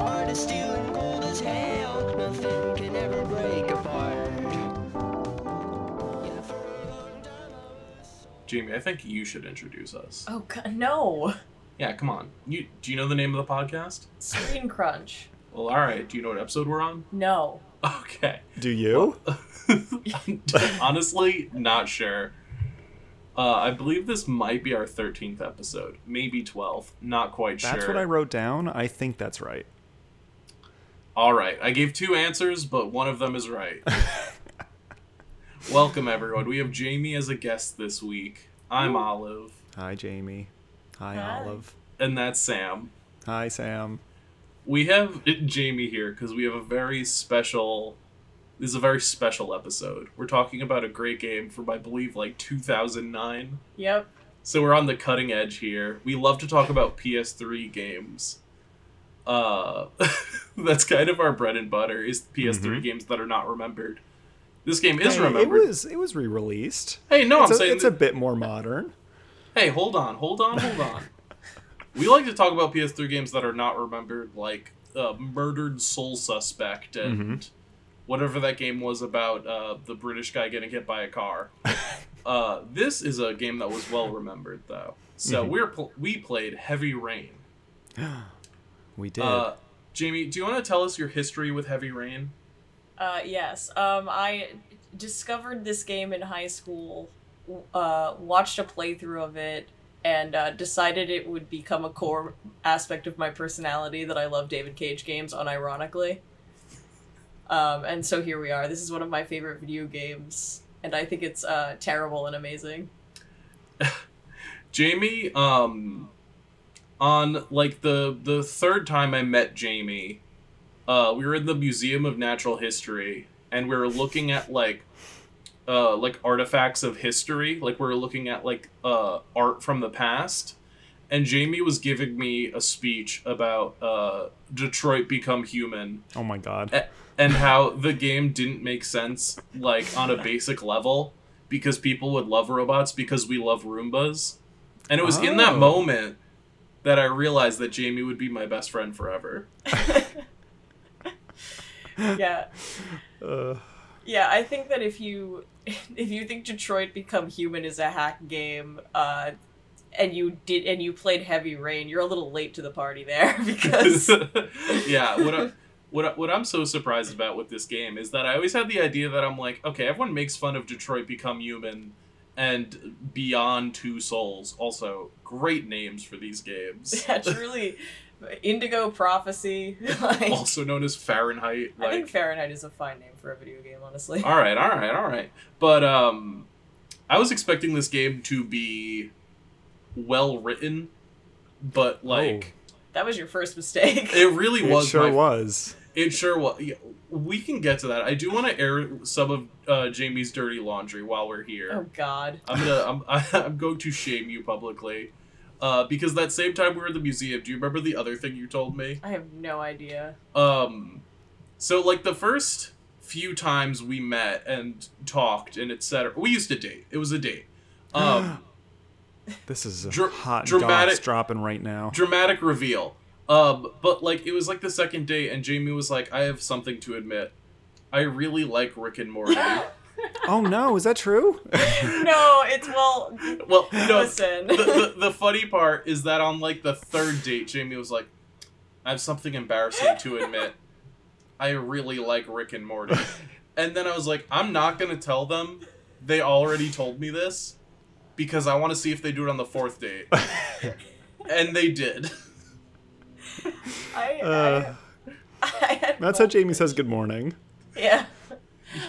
heart is steel and cold as hell. Nothing can ever break apart. Yeah, for a long time I was Jamie, I think you should introduce us. Oh god, no. Yeah, come on. You do you know the name of the podcast? Screen crunch. Well, all right. Do you know what episode we're on? No. Okay. Do you? Honestly, not sure. Uh, I believe this might be our 13th episode, maybe 12th. Not quite That's sure. That's what I wrote down. I think that's right. All right, I gave two answers, but one of them is right. Welcome, everyone. We have Jamie as a guest this week. I'm Olive, Hi, Jamie. Hi, Hi. Olive. and that's Sam. Hi, Sam. We have Jamie here because we have a very special. This is a very special episode. We're talking about a great game from, I believe, like 2009. Yep. So we're on the cutting edge here. We love to talk about PS3 games. Uh, that's kind of our bread and butter is PS3 Mhm. games that are not remembered. This game is Hey, remembered. It was it was re-released. hey, no, it's I'm a, saying it's a bit more modern. Hey, hold on, hold on, hold on. we like to talk about PS3 games that are not remembered, like uh, Murdered Soul Suspect and whatever that game was about uh, the British guy getting hit by a car. uh, this is a game that was well remembered, though. So Mhm. we're pl- we played Heavy Rain. We did. Uh, Jamie, do you want to tell us your history with Heavy Rain? Uh, yes. Um, I discovered this game in high school, uh, watched a playthrough of it, and uh, decided it would become a core aspect of my personality that I love David Cage games, unironically. Um, and so here we are. This is one of my favorite video games, and I think it's uh, terrible and amazing. Jamie, um, on like the the third time I met Jamie, uh, we were in the Museum of Natural History, and we were looking at like, uh, like artifacts of history. Like we were looking at like uh art from the past, and Jamie was giving me a speech about uh Detroit Become Human oh my god. a- and how the game didn't make sense like on a basic level because people would love robots because we love Roombas. And it was in that Oh. moment that I realized that Jamie would be my best friend forever. yeah. Uh, Yeah, I think that if you if you think Detroit Become Human is a hack game, uh, and you did and you played Heavy Rain, you're a little late to the party there because yeah, what I, what I, what I'm so surprised about with this game is that I always had the idea that I'm like, okay, everyone makes fun of Detroit Become Human and Beyond Two Souls. Also, great names for these games. yeah, truly Indigo Prophecy. like, also known as Fahrenheit. I think Fahrenheit is a fine name for a video game, honestly. all right, all right, all right. But um, I was expecting this game to be well written, but like That was your first mistake. it really it was. sure my- was. It sure was. Yeah, we can get to that. I do want to air some of uh, Jamie's dirty laundry while we're here. oh God. I'm gonna. I'm. I'm going to shame you publicly. Uh, because that same time we were at the museum, do you remember the other thing you told me? I have no idea. Um, so like the first few times we met and talked and etc. We used to date. It was a date. Um, This is a Dra- hot dramatic- goss dropping right now. dramatic reveal. Um, but like it was like the second date, and Jamie was like, "I have something to admit. I really like Rick and Morty." oh no, is that true? no, it's well. well, no. Listen. The, the, the funny part is that on like the third date, Jamie was like, "I have something embarrassing to admit. I really like Rick and Morty." And then I was like, "I'm not gonna tell them. They already told me this." Because I want to see if they do it on the fourth date. and they did. I, Uh, I, I had that's how Jamie says good morning. Yeah.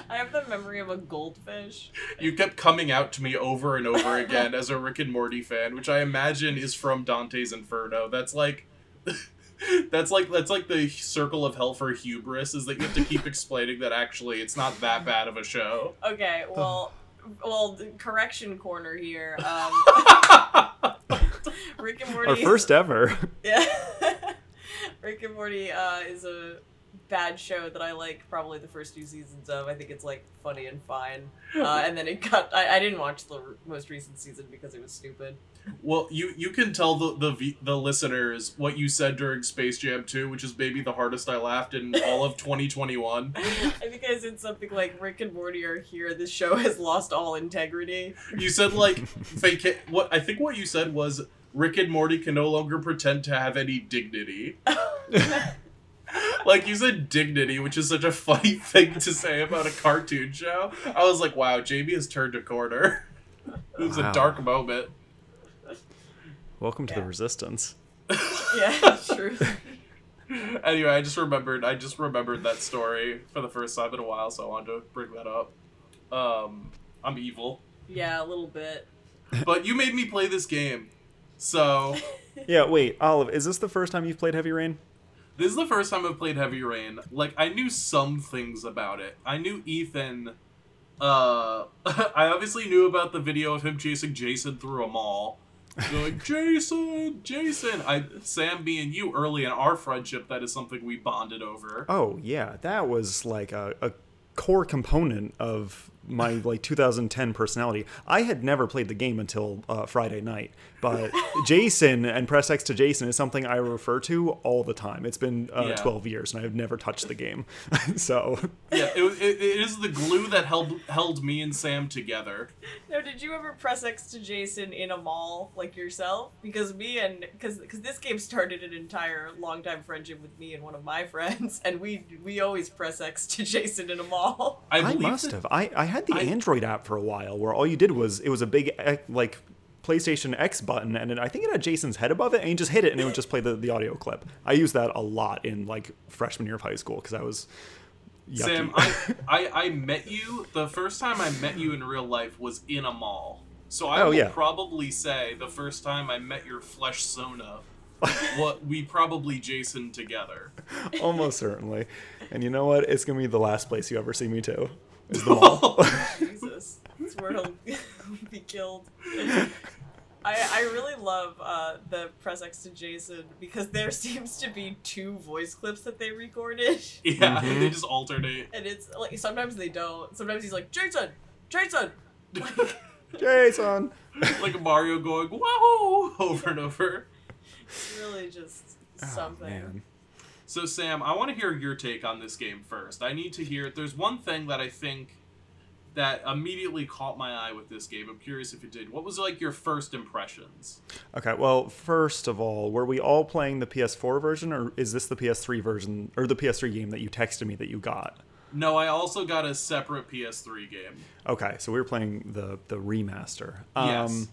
I have the memory of a goldfish. You kept coming out to me over and over again as a Rick and Morty fan, which I imagine is from Dante's Inferno. That's like that's like that's like the circle of hell for hubris is that you have to keep explaining that actually it's not that bad of a show. Okay, well, well, the correction corner here. Um, Rick and Morty. Our first ever. Yeah. Rick and Morty uh, is a bad show that I like probably the first two seasons of. I think it's like funny and fine. Uh, and then it got. I, I didn't watch the r- most recent season because it was stupid. Well, you you can tell the the the listeners what you said during Space Jam 2, which is maybe the hardest I laughed in all of 2021. I think I said something like Rick and Morty are here. This show has lost all integrity. You said like they can what I think what you said was Rick and Morty can no longer pretend to have any dignity. like you said dignity, which is such a funny thing to say about a cartoon show. I was like, wow, Jamie has turned a corner. it was Wow. a dark moment. Welcome to the resistance. yeah, true. anyway, I just remembered I just remembered that story for the first time in a while, so I wanted to bring that up. Um, I'm evil, Yeah, a little bit. but you made me play this game, so Yeah, wait, Olive, is this the first time you've played Heavy Rain? this is the first time I've played Heavy Rain. Like I knew some things about it. I knew Ethan. Uh, I obviously knew about the video of him chasing Jason through a mall. Going, Jason, Jason. I Sam, and you early in our friendship. That is something we bonded over. Oh yeah, that was like a, a core component of my like 2010 personality. I had never played the game until uh, Friday night, but Jason and press X to Jason is something I refer to all the time. It's been uh, Yeah. 12 years and I've never touched the game, so Yeah, it, it, it is the glue that held held me and Sam together. No, did you ever press X to Jason in a mall like yourself? Because me and because because this game started an entire longtime friendship with me and one of my friends, and we we always press X to Jason in a mall. I, I, must that- have. I, I had the I- Android app for a while where all you did was it was a big eh, like PlayStation X button and it, I think it had Jason's head above it and you just hit it and it would just play the, the audio clip. I used that a lot in like freshman year of high school because I was yucky. Sam, I, I I met you the first time I met you in real life was in a mall. So I Oh, will yeah. probably say the first time I met your flesh Sona, what we probably Jason together. Almost certainly. And you know what? It's gonna be the last place you ever see me too. Is the mall. Jesus, that's where he'll be killed. I, I really love uh, the press X to Jason because there seems to be two voice clips that they recorded. Yeah, Mhm. they just alternate. And it's like sometimes they don't. Sometimes he's like, Jason! Jason! Like, Jason. Like Mario going whoa over and over. it's really just Oh, something. man. So Sam, I want to hear your take on this game first. I need to hear. It. There's one thing that I think that immediately caught my eye with this game. I'm curious if it did. What was like your first impressions? Okay, well, first of all, were we all playing the PS4 version, or is this the PS3 version, or the PS3 game that you texted me that you got? No, I also got a separate PS3 game. Okay, so we were playing the the remaster. Um, yes.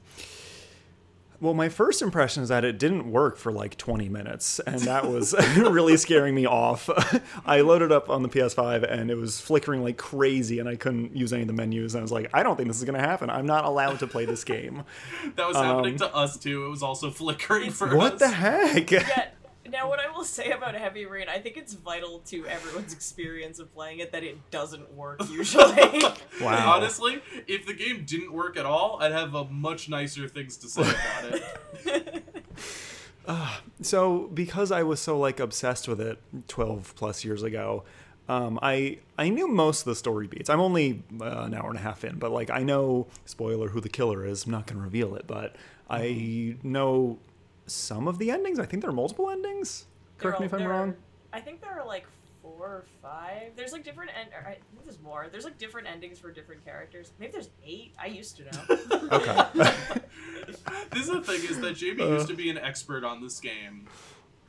Well, my first impression is that it didn't work for like 20 minutes, and that was really scaring me off. I loaded up on the PS5 and it was flickering like crazy, and I couldn't use any of the menus. And I was like, I don't think this is going to happen. I'm not allowed to play this game. That was happening Um, to us too. It was also flickering for what us. the heck? Yeah. Now, what I will say about Heavy Rain, I think it's vital to everyone's experience of playing it that it doesn't work usually. Wow. Honestly, if the game didn't work at all, I'd have a much nicer things to say about it. so because I was so like obsessed with it 12 plus years ago, um, I I knew most of the story beats. I'm only uh, an hour and a half in, but like I know spoiler who the killer is. I'm not gonna reveal it, but I know some of the endings. I think there are multiple endings. Correct me if I'm There- wrong. I think there are like four or five. There's like different end. Or I think there's more. There's like different endings for different characters. Maybe there's eight. I used to know. Okay. this is the thing is that Jamie Uh. used to be an expert on this game.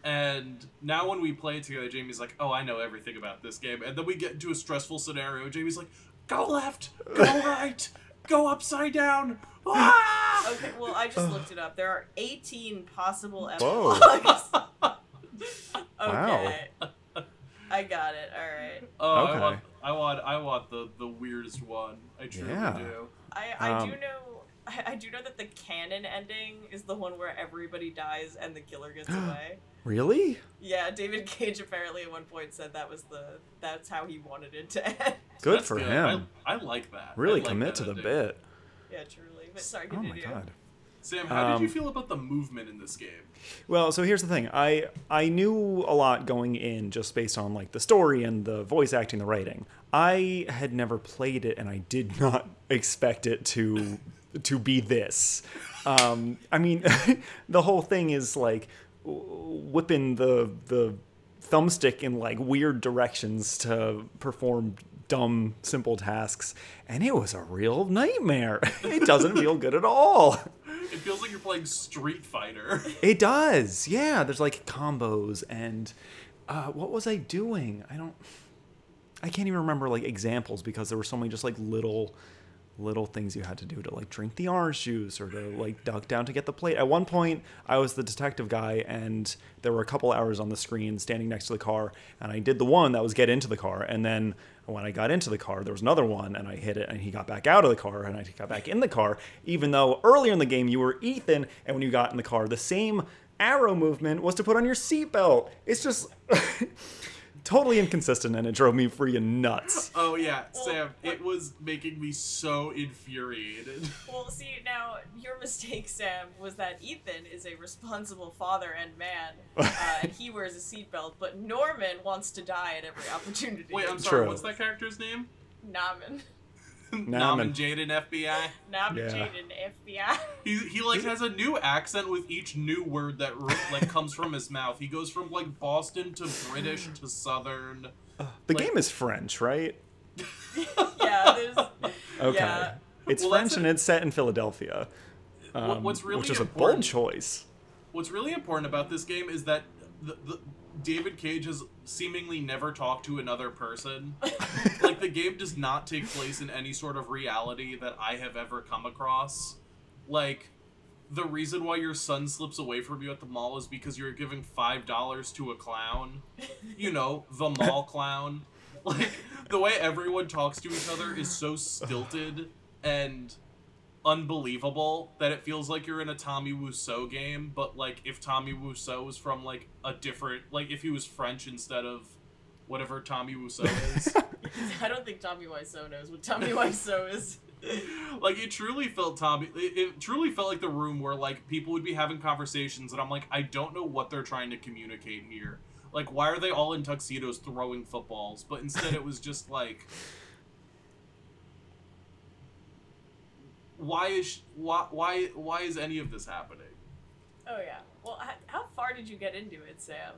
And now when we play together, Jamie's like, "Oh, I know everything about this game." And then we get into a stressful scenario. Jamie's like, "Go left, go right, go upside down." Ah! okay, well I just looked it up. There are 18 possible Whoa. epilogues. Wow. I got it. All right. Oh, I Okay. want, I want, I want the the weirdest one. I truly Yeah. do. I, I Um, do know I, I do know that the canon ending is the one where everybody dies and the killer gets away. Really? Yeah, David Cage apparently at one point said that was the that's how he wanted it to end. Good for good. him. I, I like that. Really like commit that to the ending. bit. Yeah, truly. But sorry, Oh my god. Sam, how did you Um, feel about the movement in this game? Well, so here's the thing. I I knew a lot going in just based on like the story and the voice acting, the writing. I had never played it, and I did not expect it to to be this. Um, I mean, the whole thing is like whipping the the thumbstick in like weird directions to perform dumb simple tasks and it was a real nightmare it doesn't feel good at all It feels like you're playing Street Fighter. it does. Yeah, there's like combos and uh, what was I doing? I don't. I can't even remember like examples because there were so many just like little, little things you had to do to like drink the orange juice or to like duck down to get the plate. At one point, I was the detective guy and there were a couple hours on the screen standing next to the car, and I did the one that was get into the car, and then when I got into the car, there was another one, and I hit it, and he got back out of the car, and I got back in the car. Even though earlier in the game you were Ethan, and when you got in the car, the same arrow movement was to put on your seatbelt. It's just totally inconsistent, and it drove me freaking nuts. Oh yeah, Sam, it was making me so infuriated. Well, see, now your mistake, Sam, was that Ethan is a responsible father and man, uh, and he wears a seatbelt, but Norman wants to die at every opportunity. Wait, I'm sorry. True. What's that character's name? Naman. Naman Jayden FBI. Naman Yeah. Jayden, FBI. He, he like has a new accent with each new word that like comes from his mouth. He goes from like Boston to British to Southern. The Like- game is French, right? yeah, there's. Okay. Yeah. It's Well, French that's and it's set in Philadelphia. Um, what's really which is a bold choice. What's really important about this game is that the, the David Cage has seemingly never talked to another person. like the game does not take place in any sort of reality that I have ever come across. Like the reason why your son slips away from you at the mall is because you're giving five dollars to a clown. You know, the mall clown. Like the way everyone talks to each other is so stilted and unbelievable that it feels like you're in a Tommy Wiseau game, but like if Tommy Wiseau was from like a different like if he was French instead of whatever Tommy Wiseau is. I don't think Tommy Wiseau knows what Tommy Wiseau is. like it truly felt Tommy it, it truly felt like the room where like people would be having conversations and I'm like I don't know what they're trying to communicate here. Like why are they all in tuxedos throwing footballs? But instead it was just like why is why why why is any of this happening? Oh yeah. Well, h- how far did you get into it, Sam?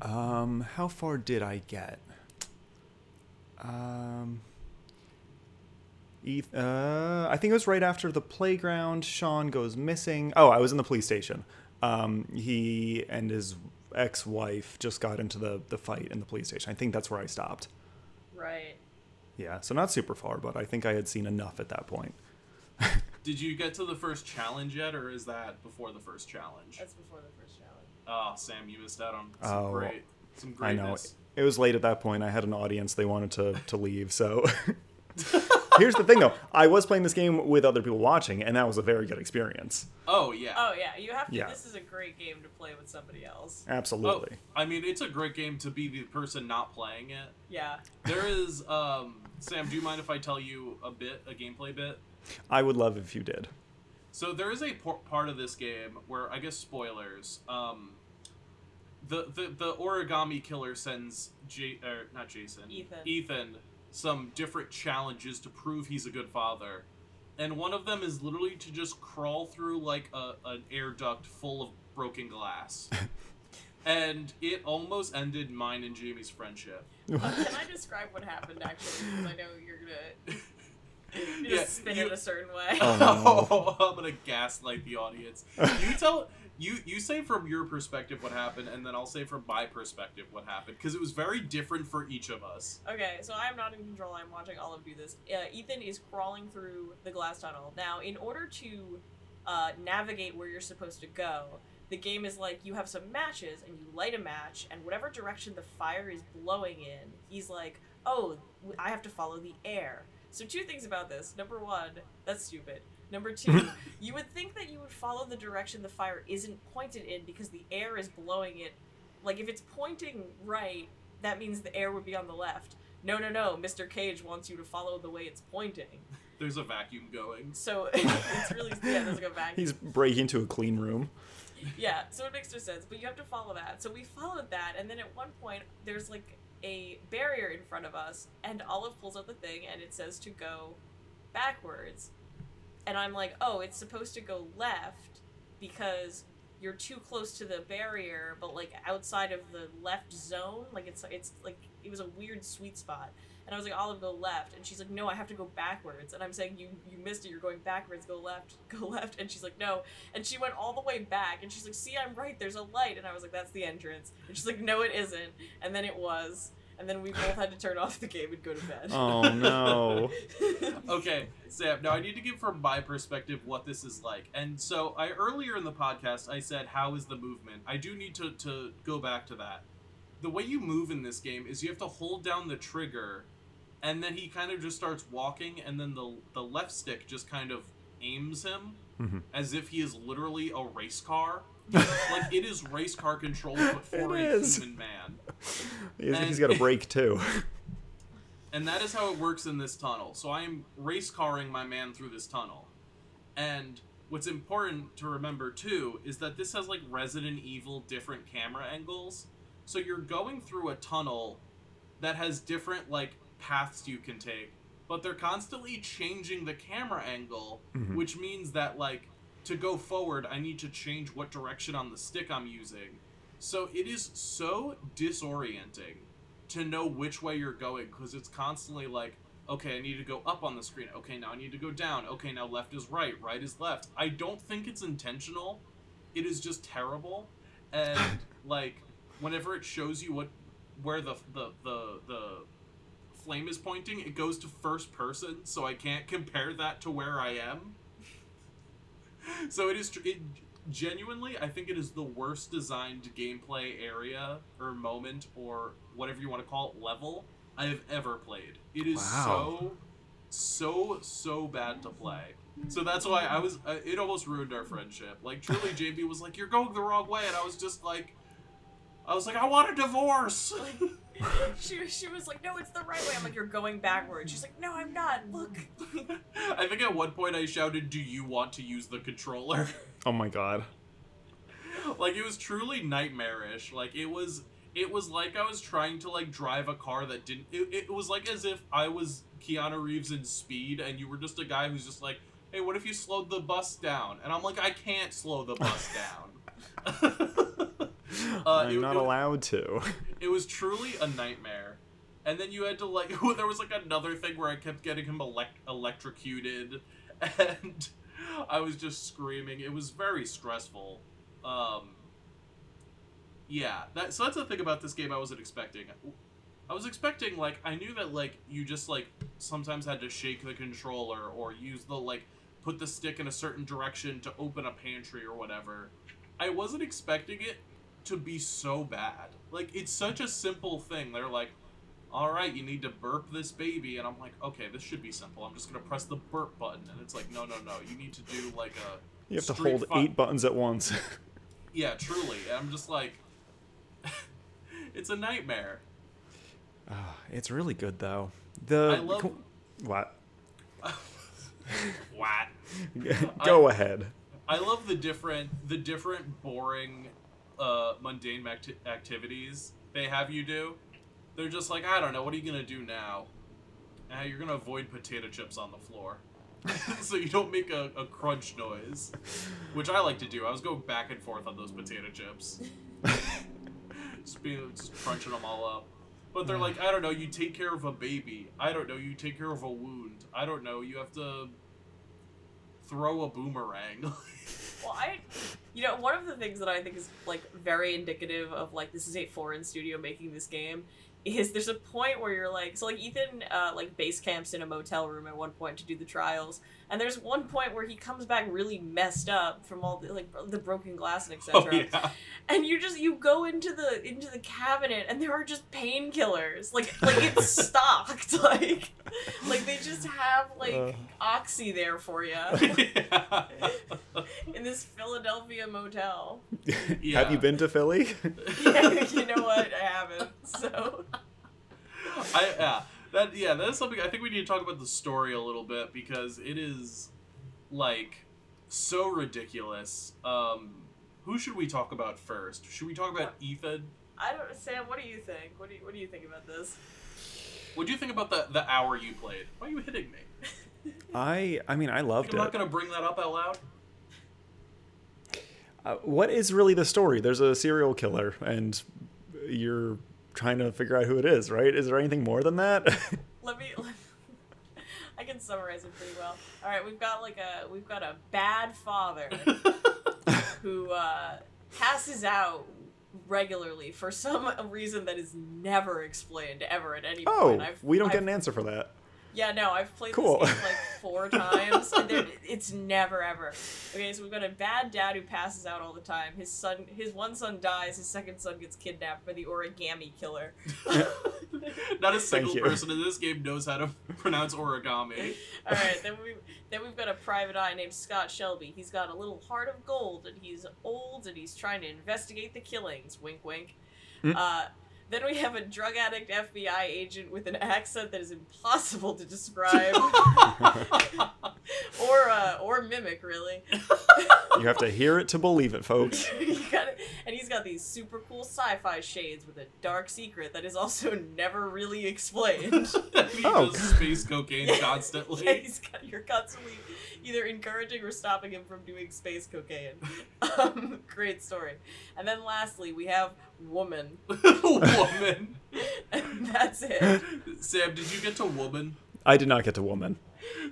Um, how far did I get? Um, Eth- uh, I think it was right after the playground. Sean goes missing. Oh, I was in the police station. Um, he and his ex-wife just got into the the fight in the police station. I think that's where I stopped. Right. Yeah, so not super far, but I think I had seen enough at that point. Did you get to the first challenge yet, or is that before the first challenge? That's before the first challenge. Oh, Sam, you missed out on some Oh, great, some I know it was late at that point. I had an audience; they wanted to to leave. So here's the thing, though: I was playing this game with other people watching, and that was a very good experience. Oh yeah. Oh yeah, you have to. Yeah. This is a great game to play with somebody else. Absolutely. Oh, I mean, it's a great game to be the person not playing it. Yeah. There is, um, Sam. Do you mind if I tell you a bit, a gameplay bit? I would love if you did. So there is a por- part of this game where I guess spoilers. Um, the the the origami killer sends J or not Jason Ethan. Ethan some different challenges to prove he's a good father, and one of them is literally to just crawl through like a an air duct full of broken glass. And it almost ended mine and Jamie's friendship. Uh, can I describe what happened actually? Because I know you're gonna. You're Yeah, spin you- it a certain way. Oh, I'm gonna gaslight the audience. You tell you you say from your perspective what happened, and then I'll say from my perspective what happened because it was very different for each of us. Okay, so I'm not in control. I'm watching Olive do this. Uh, Ethan is crawling through the glass tunnel. Now, in order to uh, navigate where you're supposed to go, the game is like you have some matches and you light a match, and whatever direction the fire is blowing in, he's like, oh, i have to follow the air. So, two things about this. Number one, that's stupid. Number two, you would think that you would follow the direction the fire isn't pointed in because the air is blowing it. Like, if it's pointing right, that means the air would be on the left. no, no, no, Mr. Cage wants you to follow the way it's pointing. There's a vacuum going. So it's really yeah, there's like a vacuum. He's breaking into a clean room. Yeah, so it makes no sense, but you have to follow that. So we followed that, and then at one point, there's like a barrier in front of us, and Olive pulls out the thing, and it says to go backwards. And I'm like, oh, it's supposed to go left because you're too close to the barrier, but like outside of the left zone. Like it's it's like it was a weird sweet spot. And I was like, Olive, go left. And she's like, no, I have to go backwards. And I'm saying, you you missed it. You're going backwards. Go left. Go left. And she's like, no. And she went all the way back. And she's like, see, I'm right. There's a light. And I was like, that's the entrance. And she's like, no, it isn't. And then it was. And then we both had to turn off the game and go to bed. Oh no. Okay, Sam. Now I need to give from my perspective what this is like. And so I earlier in the podcast I said how is the movement. I do need to to go back to that. The way you move in this game is you have to hold down the trigger, and then he kind of just starts walking, and then the the left stick just kind of aims him Mhm. as if he is literally a race car. like it is race car control, but for It a is. human man. He's, And- he's got a break too. And that is how it works in this tunnel. So I am race carring my man through this tunnel. And what's important to remember too is that this has like Resident Evil different camera angles. So you're going through a tunnel that has different like paths you can take, but they're constantly changing the camera angle, Mhm. which means that like to go forward, I need to change what direction on the stick I'm using. So it is so disorienting to know which way you're going because it's constantly like, okay, I need to go up on the screen. Okay, now I need to go down. Okay, now left is right, right is left. I don't think it's intentional. It is just terrible. And like whenever it shows you what where the the the the flame is pointing, it goes to first person, so I can't compare that to where I am. so it is tr- it genuinely I think it is the worst designed gameplay area or moment or whatever you want to call it level I have ever played. It is Wow. so so so bad to play. So that's why I was uh, it almost ruined our friendship. Like truly JB was like you're going the wrong way and I was just like I was like I want a divorce. she, she was like, no, it's the right way. I'm like, you're going backwards. She's like, no, I'm not. Look. I think at one point I shouted, "Do you want to use the controller?" Oh my god. like it was truly nightmarish. Like it was it was like I was trying to like drive a car that didn't it, it was like as if I was Keanu Reeves in Speed and you were just a guy who's just like, "Hey, what if you slowed the bus down?" And I'm like, "I can't slow the bus down." uh, I'm it- not it- allowed to. it was truly a nightmare. And then you had to like there was like another thing where I kept getting him elect- electrocuted and I was just screaming. It was very stressful. Um Yeah, that so that's the thing about this game I wasn't expecting. I was expecting like I knew that like you just like sometimes had to shake the controller or use the like put the stick in a certain direction to open a pantry or whatever. I wasn't expecting it to be so bad. Like it's such a simple thing. They're like, "All right, you need to burp this baby," and I'm like, "Okay, this should be simple. I'm just gonna press the burp button." And it's like, "No, no, no. You need to do like a You have to hold Fi- eight buttons at once. yeah, truly." And I'm just like, it's a nightmare. Ah, it's really good though. The I love- co- what? What? Go ahead. I love the different the different boring uh mundane acti- activities they have you do. They're just like, I don't know, what are you going to do now? Uh, you're going to avoid potato chips on the floor. so you don't make a, a crunch noise, which I like to do. I was going back and forth on those potato chips. just, being, just crunching them all up. But they're like, I don't know, you take care of a baby. I don't know, you take care of a wound. I don't know, you have to throw a boomerang. Well, I, you know, one of the things that I think is like very indicative of like this is a foreign studio making this game is there's a point where you're like so like Ethan uh, like base camps in a motel room at one point to do the trials and there's one point where he comes back really messed up from all the like the broken glass and etc oh, yeah. and you just you go into the into the cabinet and there are just painkillers like like it's stocked like like they just have like Uh. oxy there for you yeah. in this Philadelphia motel. Yeah. Have you been to Philly? Yeah, you know what? I haven't. So I yeah. That yeah, that is something I think we need to talk about the story a little bit because it is like so ridiculous. Um, who should we talk about first? Should we talk about Ethan? I don't, Sam. What do you think? What do you What do you think about this? What do you think about the the hour you played? Why are you hitting me? I I mean I loved it. I'm not gonna bring that up out loud. Uh, what is really the story? There's a serial killer, and you're trying to figure out who it is, right? Is there anything more than that? Let me. Let, I can summarize it pretty well. All right, we've got like a we've got a bad father who uh, passes out regularly for some reason that is never explained ever at any oh, point. I've, we don't I've, get an answer for that. Yeah, no, I've played Cool. this game like four times. and it's never ever. Okay, so we've got a bad dad who passes out all the time. His son, his one son dies. His second son gets kidnapped by the origami killer. Not a single person in this game knows how to pronounce origami. All right, then we then we've got a private eye named Scott Shelby. He's got a little heart of gold, and he's old, and he's trying to investigate the killings. Wink, wink. Hmm. Uh, then we have a drug addict FBI agent with an accent that is impossible to describe or uh, or mimic, really. You have to hear it to believe it, folks. You gotta- and he's got these super cool sci-fi shades with a dark secret that is also never really explained. he Oh. does space cocaine Yeah, constantly. he's got, you're constantly either encouraging or stopping him from doing space cocaine. Um, great story. And then lastly, we have Woman. woman. And that's it. Sam, did you get to woman? I did not get to woman.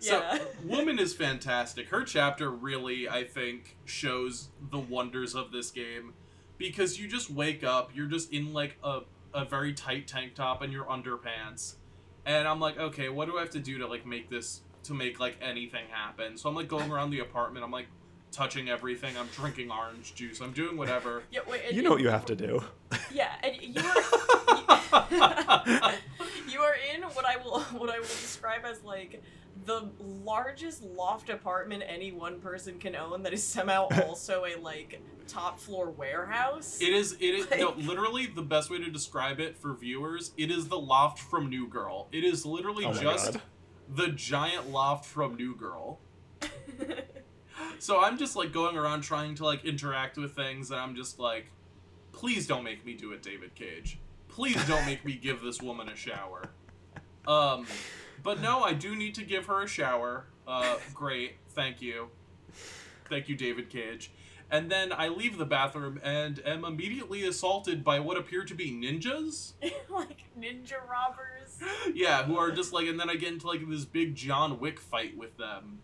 So, Yeah. Woman is fantastic. Her chapter really, I think, shows the wonders of this game because you just wake up, you're just in like a, a very tight tank top and your underpants. And I'm like, okay, what do I have to do to like make this to make like anything happen? So I'm like going around the apartment, I'm like touching everything, I'm drinking orange juice, I'm doing whatever. Yeah, wait, and You know what you have to do. Yeah, and you are you are in what I will what I will describe as like the largest loft apartment any one person can own that is somehow also a like top floor warehouse. It is. It is no, literally the best way to describe it for viewers. It is the loft from New Girl. It is literally Oh just God. the giant loft from New Girl. So I'm just like going around trying to like interact with things, and I'm just like, please don't make me do it, David Cage. Please don't make me give this woman a shower. Um, but no, I do need to give her a shower. Uh, great, thank you, thank you, David Cage. And then I leave the bathroom and am immediately assaulted by what appear to be ninjas. like ninja robbers. Yeah, who are just like, and then I get into like this big John Wick fight with them.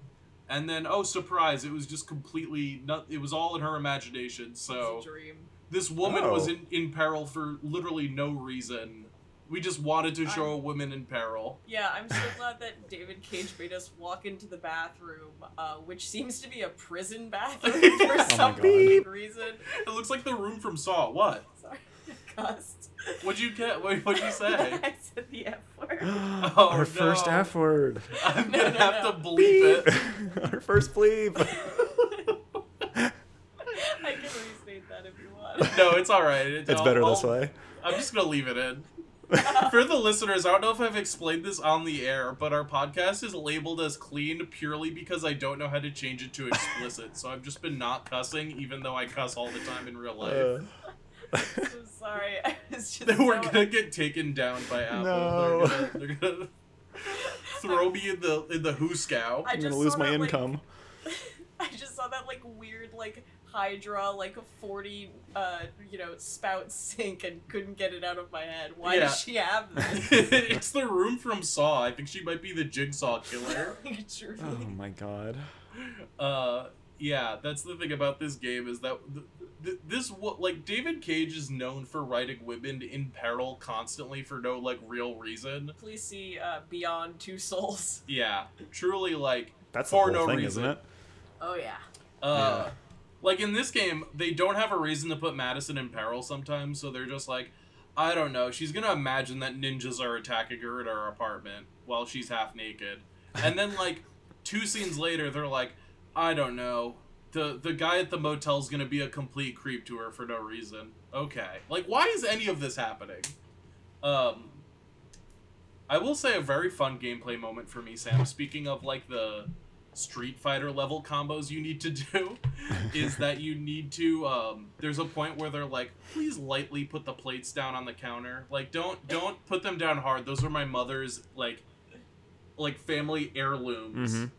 And then, oh surprise! It was just completely not. It was all in her imagination. So It's a dream. this woman was Oh. in, in peril for literally no reason. We just wanted to show I'm- a woman in peril. Yeah, I'm so glad that David Cage made us walk into the bathroom, uh, which seems to be a prison bathroom for some God. fucking reason. It looks like the room from Saw. What? Sorry, Gust. What'd you get? What, what'd you say? I said the F word. Oh, Our first. F word. I'm gonna no, have no. to bleep it. Our first bleep. I can restate that if you want. No, it's all right. It's, It's I'll- better I'll- this way. I'm just gonna leave it in. For the listeners, I don't know if I've explained this on the air, but our podcast is labeled as clean purely because I don't know how to change it to explicit. so I've just been not cussing, even though I cuss all the time in real life. Uh, I'm so sorry. I was just We're so- gonna get taken down by Apple. No. They're, gonna, they're gonna throw me in the in the hooskow. I I'm gonna lose my that, like- income. I just saw that like weird like Hydra like a 40 uh you know spout sink and couldn't get it out of my head. Why Yeah. does she have this? it's the room from Saw. I think she might be the Jigsaw killer. Oh my god. uh yeah that's the thing about this game is that th- th- this what like david cage is known for writing women in peril constantly for no like real reason Please see uh, Beyond Two Souls. yeah truly like That's the for no thing, reason isn't it? Oh yeah. uh Yeah. like in this game they don't have a reason to put madison in peril sometimes so they're just like i don't know she's gonna imagine that ninjas are attacking her at her apartment while she's half naked and then like two scenes later they're like i don't know the the guy at the motel's gonna be a complete creep to her for no reason okay like why is any of this happening um I will say a very fun gameplay moment for me, Sam. Speaking of like the Street Fighter level combos you need to do, is that you need to. Um, there's a point where they're like, please lightly put the plates down on the counter. Like, don't don't put them down hard. Those are my mother's like, like family heirlooms. Mhm.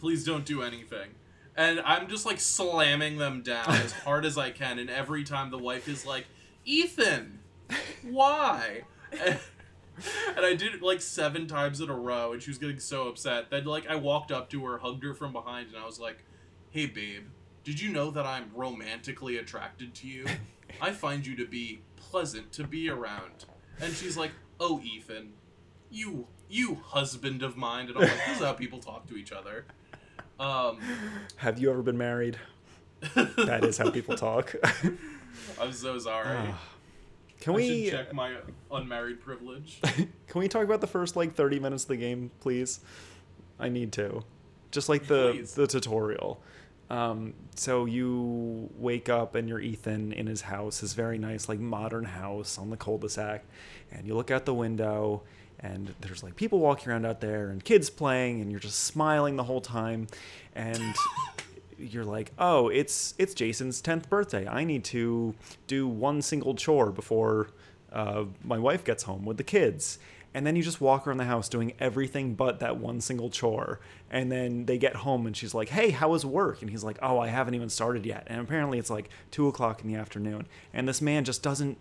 Please don't do anything. And I'm just like slamming them down as hard as I can, and every time the wife is like, Ethan, why? And, and I did it like seven times in a row, and she was getting so upset. Then, like, I walked up to her, hugged her from behind, and I was like, "Hey, babe, did you know that I'm romantically attracted to you? I find you to be pleasant to be around." And she's like, "Oh, Ethan, you, you husband of mine," and I'm like, "This is how people talk to each other." Um, Have you ever been married? That is how people talk. I'm so sorry. Can I we check my unmarried privilege. can we talk about the first like 30 minutes of the game, please? I need to. Just like the Please. the tutorial. Um, so you wake up and you're Ethan in his house, his very nice like modern house on the cul-de-sac, and you look out the window and there's like people walking around out there and kids playing and you're just smiling the whole time and you're like, "Oh, it's it's Jason's 10th birthday. I need to do one single chore before uh, my wife gets home with the kids." And then you just walk around the house doing everything but that one single chore. And then they get home and she's like, Hey, how was work? And he's like, Oh, I haven't even started yet. And apparently it's like two o'clock in the afternoon. And this man just doesn't,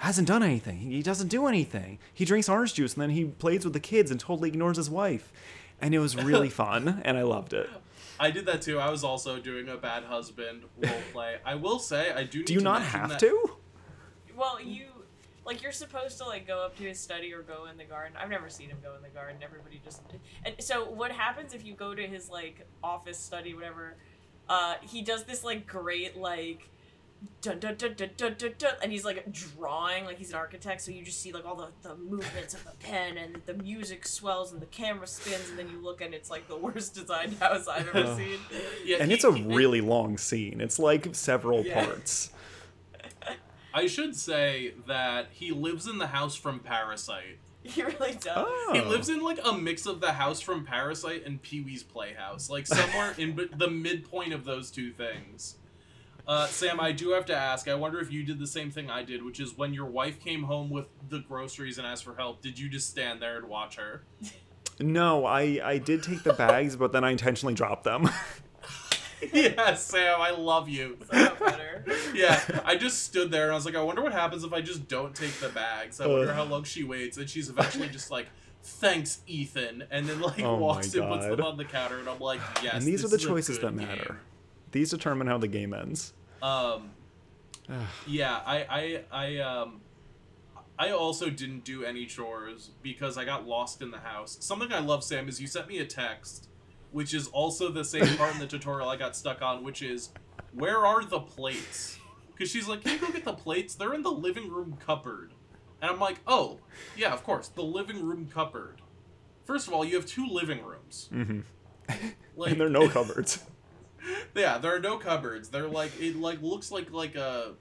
hasn't done anything. He doesn't do anything. He drinks orange juice and then he plays with the kids and totally ignores his wife. And it was really fun. And I loved it. I did that too. I was also doing a bad husband role play. I will say I do. Need Do you to not have that- to? Well, you like you're supposed to like go up to his study or go in the garden. I've never seen him go in the garden. Everybody just and so what happens if you go to his like office study whatever? Uh, he does this like great like. Dun, dun, dun, dun, dun, dun, dun, and he's like drawing like he's an architect so you just see like all the, the movements of the pen and the music swells and the camera spins and then you look and it's like the worst designed house i've ever seen Yeah, And he- it's a he- really long scene. It's like several Yeah. parts. I should say that he lives in the house from Parasite. he really does Oh. He lives in like a mix of the house from Parasite and Pee Wee's Playhouse, like somewhere in be- the midpoint of those two things. Uh, Sam, I do have to ask. I wonder if you did the same thing I did, which is when your wife came home with the groceries and asked for help. Did you just stand there and watch her? No, I, I did take the bags, but then I intentionally dropped them. yes, Sam, I love you. so better yeah, I just stood there and I was like, I wonder what happens if I just don't take the bags. I wonder Ugh. how long she waits, and she's eventually just like, "Thanks, Ethan," and then like Oh walks and puts them on the counter, and I'm like, "Yes." and these are the is choices that matter. game." These determine how the game ends. Um, yeah, I, I, I, um, I also didn't do any chores because I got lost in the house. Something I love, Sam, is you sent me a text, which is also the same part in the tutorial I got stuck on, which is, where are the plates? Because she's like, can you go get the plates? They're in the living room cupboard. And I'm like, oh, yeah, of course, the living room cupboard. First of all, you have two living rooms. hmm Like, and there are no cupboards. yeah, there are no cupboards. They're like it like looks like like a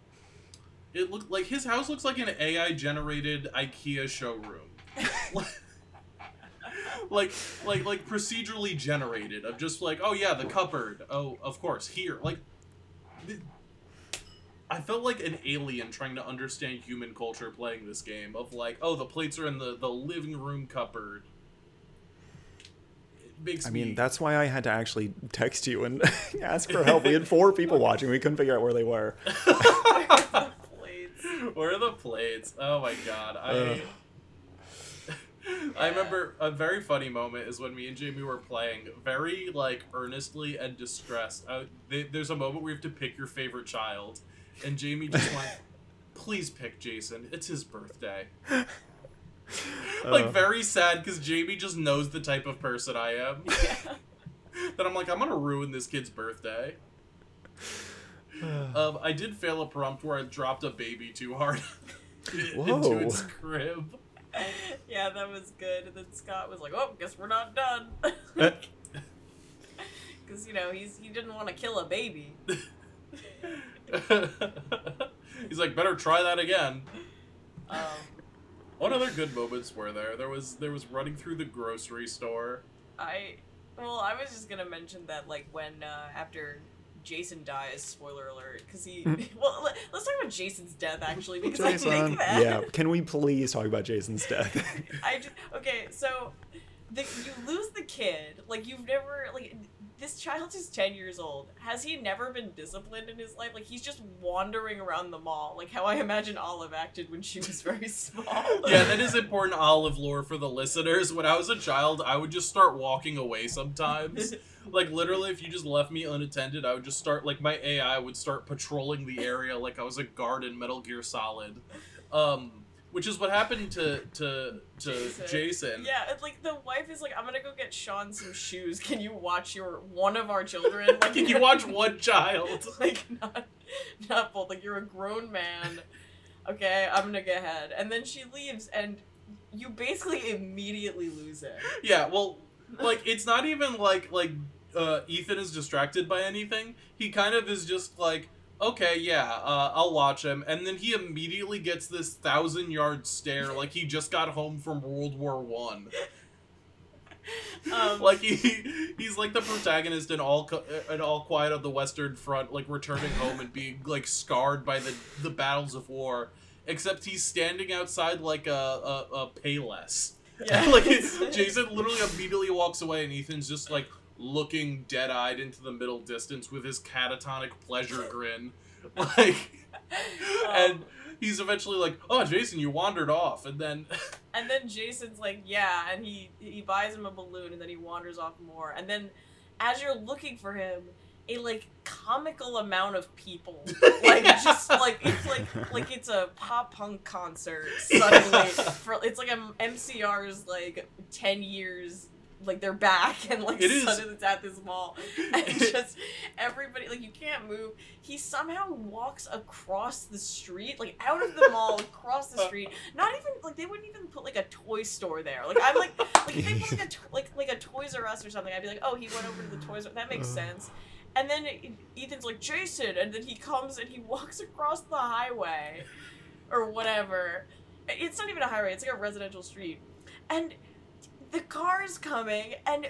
it look like his house looks like an AI generated IKEA showroom. like like like procedurally generated of just like oh yeah the cupboard oh of course here like I felt like an alien trying to understand human culture playing this game of like oh the plates are in the the living room cupboard. It makes I me mean, that's why I had to actually text you and ask for help. We had four people watching. We couldn't figure out where they were. where are the Plates. Where are the plates? Oh my god. I Ugh. I remember a very funny moment is when me and Jamie were playing, very like earnestly and distressed. Uh, th- there's a moment where you have to pick your favorite child, and Jamie just went, "Please pick Jason. It's his birthday." like Uh. very sad because Jamie just knows the type of person I am. that I'm like, I'm gonna ruin this kid's birthday. Um, I did fail a prompt where I dropped a baby too hard Whoa. into its crib. yeah, that was good. And then Scott was like, "Oh, guess we're not done." Because you know he's he didn't want to kill a baby. He's like, better try that again. Um, What other good moments were there? There was there was running through the grocery store. I well, I was just gonna mention that like when uh, after Jason dies, spoiler alert, because he well let, us talk about Jason's death actually because I Jason. think that Yeah, can we please talk about Jason's death? I just, okay so the, you lose the kid like you've never like this child is 10 years old has he never been disciplined in his life like he's just wandering around the mall like how i imagine olive acted when she was very small Yeah, that is important olive lore for the listeners. When I was a child, I would just start walking away sometimes. like literally if you just left me unattended, I would just start like my AI would start patrolling the area like I was a guard in Metal Gear Solid. Um which is what happened to to to Jason. Jason. Yeah, it's like the wife is like, I'm gonna go get Shaun some shoes. Can you watch your one of our children? Like, Can you watch one child? like not not both. Like you're a grown man. Okay, I'm gonna get ahead. And then she leaves, and you basically immediately lose it. Yeah, well, like it's not even like like uh, Ethan is distracted by anything. He kind of is just like, okay, yeah, uh, I'll watch him, and then he immediately gets this thousand yard stare, like he just got home from World War One. Um, Like he he's like the protagonist in all in all quiet on the Western Front, like returning home and being like scarred by the the battles of war. Except he's standing outside like a a, a Payless. yeah, like Jason literally immediately walks away, and Ethan's just like looking dead-eyed into the middle distance with his catatonic pleasure grin, like, and Um, he's eventually like, "Oh, Jason, you wandered off," and then And then Jason's like, yeah, and he he buys him a balloon, and then he wanders off more. And then, as you're looking for him, a like comical amount of people, like Yeah. just like it's like like it's a pop punk concert suddenly. For it's like a MCR's like ten years. Like they're back and like It suddenly it's at this mall and just everybody like you can't move. He somehow walks across the street, like out of the mall, across the street, not even like they wouldn't even put like a toy store there. Like I'm like like if they put like a to- like like a Toys R Us or something, I'd be like, oh, he went over to the Toys R. That makes uh. sense. And then Ethan's like Jason, and then he comes and he walks across the highway, or whatever. It's not even a highway; it's like a residential street, and the car's coming and.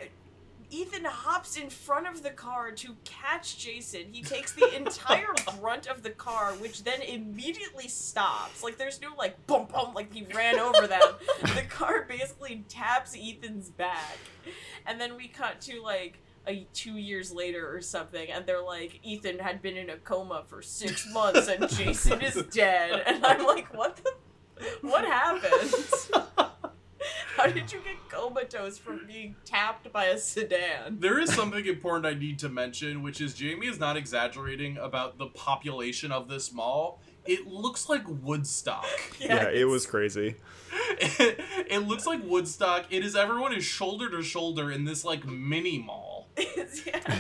Ethan hops in front of the car to catch Jason. He takes the entire brunt of the car, which then immediately stops. Like there's no like bum bum like he ran over them. the car basically taps Ethan's back. And then we cut to like a two years later or something, and they're like, Ethan had been in a coma for six months and Jason is dead. And I'm like, what the what happened? How did you get comatose from being tapped by a sedan? there is something important I need to mention, which is Jamie is not exaggerating about the population of this mall. It looks like Woodstock. yeah, it was crazy. it looks like Woodstock. It is everyone is shoulder to shoulder in this like mini mall. yeah.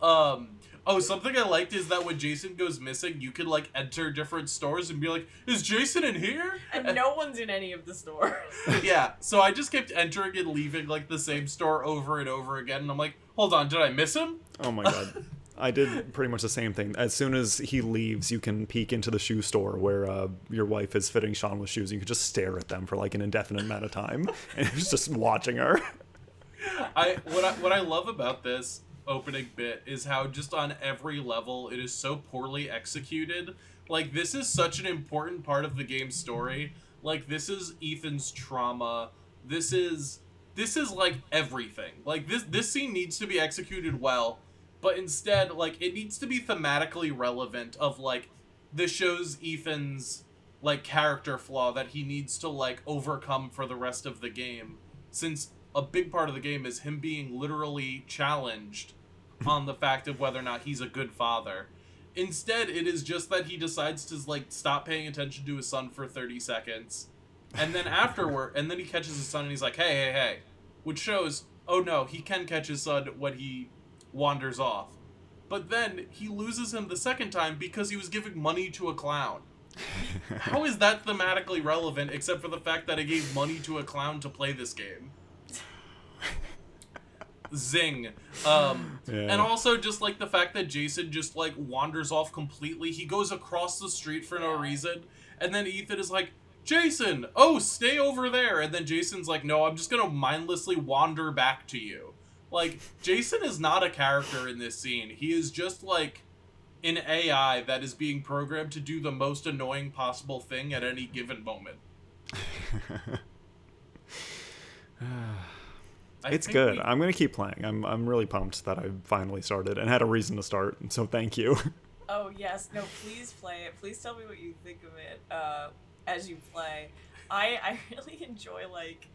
Um. Oh, something I liked is that when Jason goes missing, you could like enter different stores and be like, "Is Jason in here?" And no one's in any of the stores. yeah. So I just kept entering and leaving like the same store over and over again, and I'm like, "Hold on, did I miss him?" Oh my god. I did pretty much the same thing. As soon as he leaves, you can peek into the shoe store where uh, your wife is fitting Shaun with shoes. And you can just stare at them for like an indefinite amount of time, and he's just watching her. I what I what I love about this opening bit is how just on every level it is so poorly executed. Like this is such an important part of the game's story. Like this is Ethan's trauma. This is this is like everything. Like this this scene needs to be executed well, but instead like it needs to be thematically relevant of like this shows Ethan's like character flaw that he needs to like overcome for the rest of the game since a big part of the game is him being literally challenged on the fact of whether or not he's a good father. Instead, it is just that he decides to like stop paying attention to his son for 30 seconds. And then afterward, and then he catches his son and he's like, "Hey, hey, hey." Which shows, oh no, he can catch his son when he wanders off. But then he loses him the second time because he was giving money to a clown. How is that thematically relevant except for the fact that I gave money to a clown to play this game? Zing. Um, Yeah. And also just like the fact that Jason just like wanders off completely. He goes across the street for no reason. And then Ethan is like, Jason, oh, stay over there. And then Jason's like, no, I'm just going to mindlessly wander back to you. Like, Jason is not a character in this scene. He is just like an AI that is being programmed to do the most annoying possible thing at any given moment. I it's good. we- I'm gonna keep playing. I'm I'm really pumped that I finally started and had a reason to start. So thank you. Oh yes, no, please play it. Please tell me what you think of it uh, as you play. I I really enjoy like.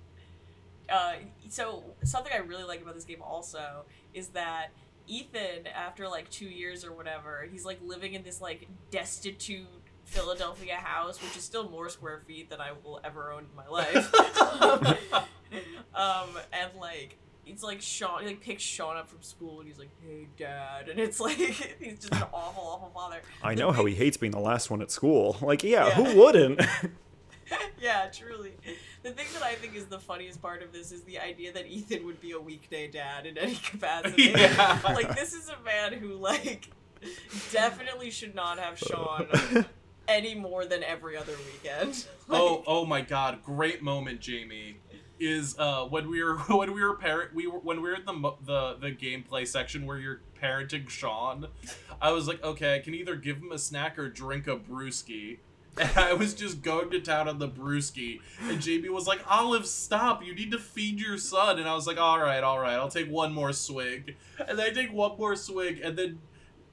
Uh, so something I really like about this game also is that Ethan, after like two years or whatever, he's like living in this like destitute Philadelphia house, which is still more square feet than I will ever own in my life. um, and like it's like Shaun, he like picks Shaun up from school, and he's like, "Hey, Dad," and it's like he's just an awful, awful father. I know how he hates being the last one at school. Like, yeah, Yeah. who wouldn't? yeah, truly. The thing that I think is the funniest part of this is the idea that Ethan would be a weekday dad in any capacity. Yeah. Like this is a man who like definitely should not have Shaun any more than every other weekend. oh oh my god great moment jamie is uh when we were when we were parent we were when we were in the the the gameplay section where you're parenting shaun i was like okay i can either give him a snack or drink a brewski and I was just going to town on the brewski, and JB was like, "Olive, stop! You need to feed your son." And I was like, "All right, all right, I'll take one more swig." And I take one more swig, and then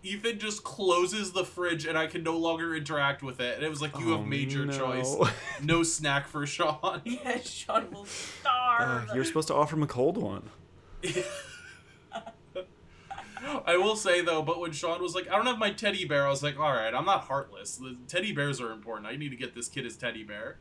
Ethan just closes the fridge, and I can no longer interact with it. And it was like, "You Oh, have made your no. choice." no snack for Shaun. yeah, Shaun will Uh, starve. you're supposed to offer him a cold one. I will say though, but when Shaun was like, "I don't have my teddy bear," I was like, "All right, I'm not heartless. The teddy bears are important. I need to get this kid his teddy bear."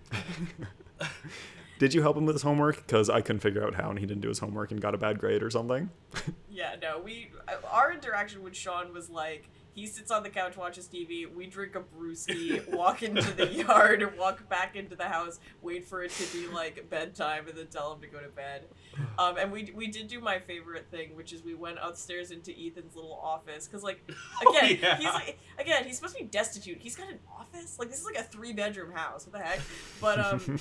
Did you help him with his homework? Because I couldn't figure out how, and he didn't do his homework and got a bad grade or something. Yeah, no, we our interaction with Shaun was like he sits on the couch, watches TV, we drink a brewski, walk into the yard, walk back into the house, wait for it to be like bedtime, and then tell him to go to bed. Um, and we we did do my favorite thing, which is we went upstairs into Ethan's little office because like Oh, again yeah. he's like again he's supposed to be destitute. He's got an office like this is like a three bedroom house. What the heck? But um.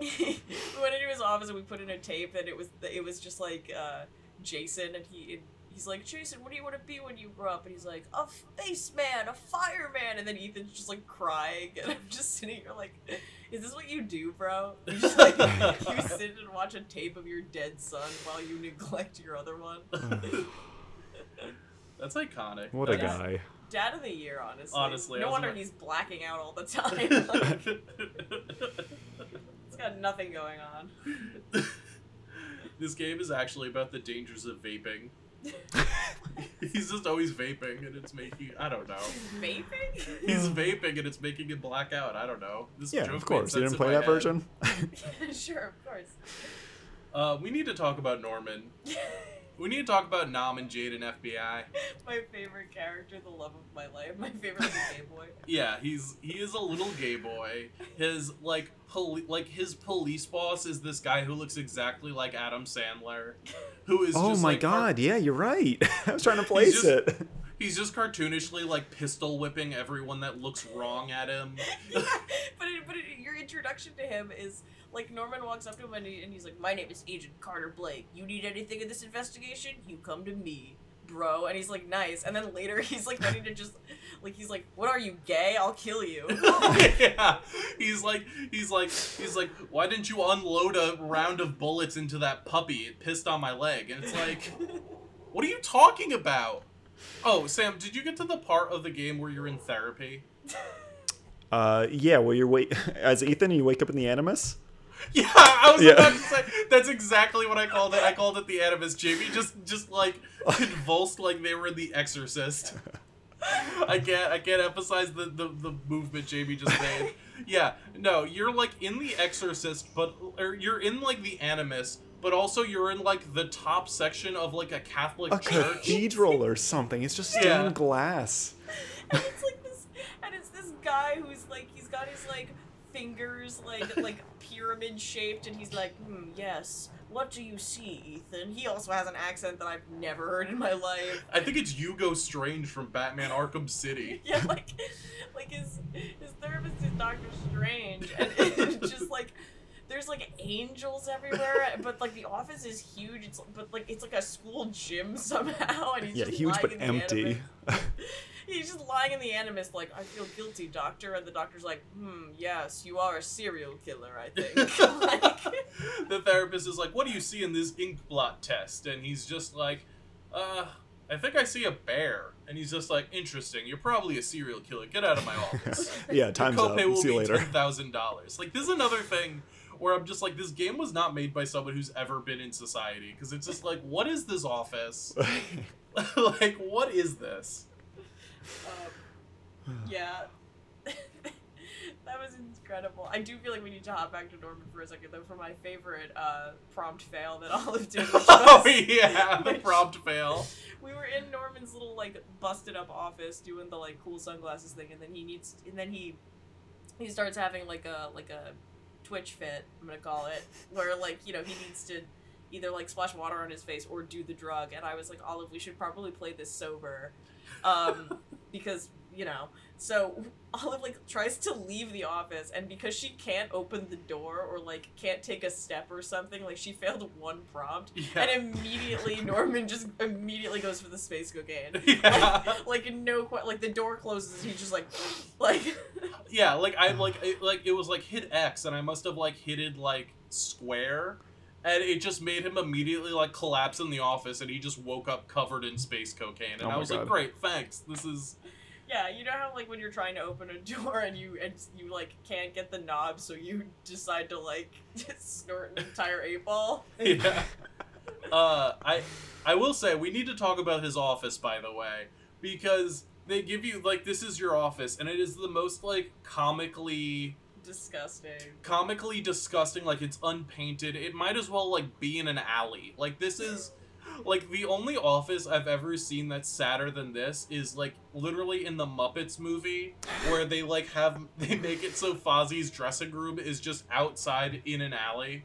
We went into his office and we put in a tape and it was it was just like uh, Jason and he and he's like Jason what do you want to be when you grow up and he's like a spaceman a fireman and then Ethan's just like crying and I'm just sitting here like is this what you do bro you just like you sit and watch a tape of your dead son while you neglect your other one That's iconic. what a Yes. guy. dad of the year honestly Honestly, no was wonder about- he's blacking out all the time like, he's got nothing going on this game is actually about the dangers of vaping. He's just always vaping, and it's making I don't know. vaping He's vaping, and it's making him black out. I don't know. This Yeah, joke of course. You didn't play that head. version? sure, of course. Uh, we need to talk about Norman. We need to talk about Norman Jayden FBI. my favorite character, the love of my life. My favorite gay boy. Yeah, he's he is a little gay boy. His like poli- like his police boss is this guy who looks exactly like Adam Sandler, who is Oh just, my like, car- god, yeah, you're right. I was trying to place just- it. he's just cartoonishly like pistol whipping everyone that looks wrong at him. yeah, but it, but it, your introduction to him is like Norman walks up to him and, he, and he's like, "My name is Agent Carter Blake. You need anything in this investigation? You come to me." Bro, and he's like nice, and then later he's like ready to just, like he's like, "What are you gay? I'll kill you." yeah, he's like he's like he's like, why didn't you unload a round of bullets into that puppy? It pissed on my leg, and it's like, what are you talking about? Oh, Sam, did you get to the part of the game where you're in therapy? Uh, yeah, well, you're wait as Ethan, you wake up in the Animus. Yeah, I was Yeah. about to say that's exactly what I called it. I called it the Animus. Jamie just just like convulsed like they were in The Exorcist. I can't I can't emphasize the, the, the movement Jamie just made. Yeah, no, you're like in The Exorcist, but or you're in like the Animus, but also you're in like the top section of like a Catholic A church. cathedral or something. It's just stained Yeah. glass. and it's like this and it's this guy who's like he's got his like fingers like like pyramid shaped and he's like hmm yes "What do you see, Ethan?" He also has an accent that I've never heard in my life. I think it's Hugo Strange from Batman Arkham City. yeah, like, like his his therapist is Doctor Strange, and it's just like there's like angels everywhere, but like the office is huge. It's but like it's like a school gym somehow, and he's Yeah, just huge but in the empty. Animus. he's just lying in the animus, like I feel guilty, doctor, and the doctor's like, hmm, yes, you are a serial killer, I think. like, the therapist is like, "What do you see in this ink blot test?" And he's just like, "Uh, I think I see a bear." And he's just like, "Interesting. You're probably a serial killer. Get out of my office." yeah, time's Your up. copay will See you be later. ten thousand dollars. Like this is another thing where I'm just like, this game was not made by someone who's ever been in society because it's just like, what is this office? like, what is this? Um, yeah. that was incredible. I do feel like we need to hop back to Norman for a second, though, for my favorite uh, prompt fail that Olive did. Oh yeah, the prompt fail. we were in Norman's little like busted up office doing the like cool sunglasses thing, and then he needs, and then he he starts having like a like a twitch fit. I'm gonna call it, where like you know he needs to either like splash water on his face or do the drug. And I was like, Olive, we should probably play this sober, um, because you know. So Olive like tries to leave the office, and because she can't open the door or like can't take a step or something, like she failed one prompt, Yeah. and immediately Norman just immediately goes for the space cocaine. yeah. Like, like no, like the door closes, and he's just like, like, Yeah, like i'm like it, like it was like hit X, and I must have like hit it like square, and it just made him immediately like collapse in the office, and he just woke up covered in space cocaine, and Oh I my was like, great, thanks. This is yeah. You know how like when you're trying to open a door and you and you like can't get the knob, so you decide to like snort an entire eight ball. yeah. Uh, I I will say we need to talk about his office, by the way, because they give you like this is your office, and it is the most like comically Disgusting. comically disgusting like it's unpainted. It might as well like be in an alley. Like this is like the only office i've ever seen that's sadder than this is like literally in the muppets movie where they like have they make it so fozzie's dressing room is just outside in an alley.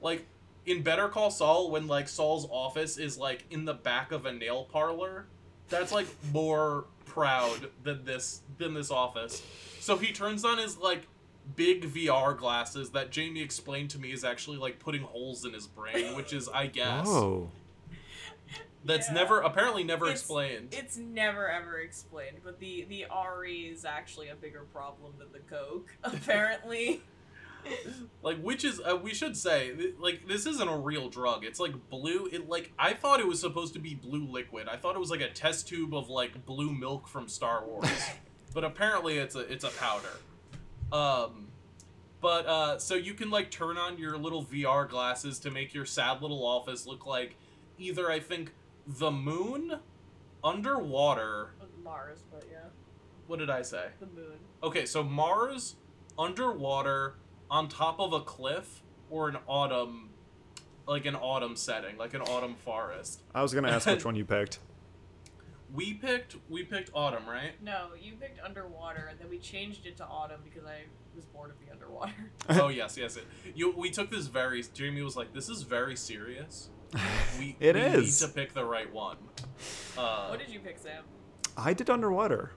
Like in better call saul when like saul's office is like in the back of a nail parlor that's like more proud than this than this office so he turns on his like big VR glasses that Jamie explained to me is actually like putting holes in his brain, which is I guess Oh, that's Yeah. never apparently never It's- explained. It's never ever explained, but the the ARI is actually a bigger problem than the coke, apparently. like which is uh, we should say th- like this isn't a real drug. It's like blue. It like I thought it was supposed to be blue liquid. I thought it was like a test tube of like blue milk from Star Wars, but apparently it's a it's a powder. Um, but uh, so you can like turn on your little VR glasses to make your sad little office look like either I think the moon, underwater. Mars, but yeah, What did I say? the moon. Okay, so Mars, underwater, on top of a cliff, or an autumn, like an autumn setting, like an autumn forest. I was gonna ask which one you picked. We picked we picked autumn, right? No, you picked underwater, and then we changed it to autumn because I was bored of the underwater. oh yes, yes. It, you we took this very. Jamie was like, "This is very serious. We It we is. need to pick the right one." Uh, what did you pick, Sam? I did underwater.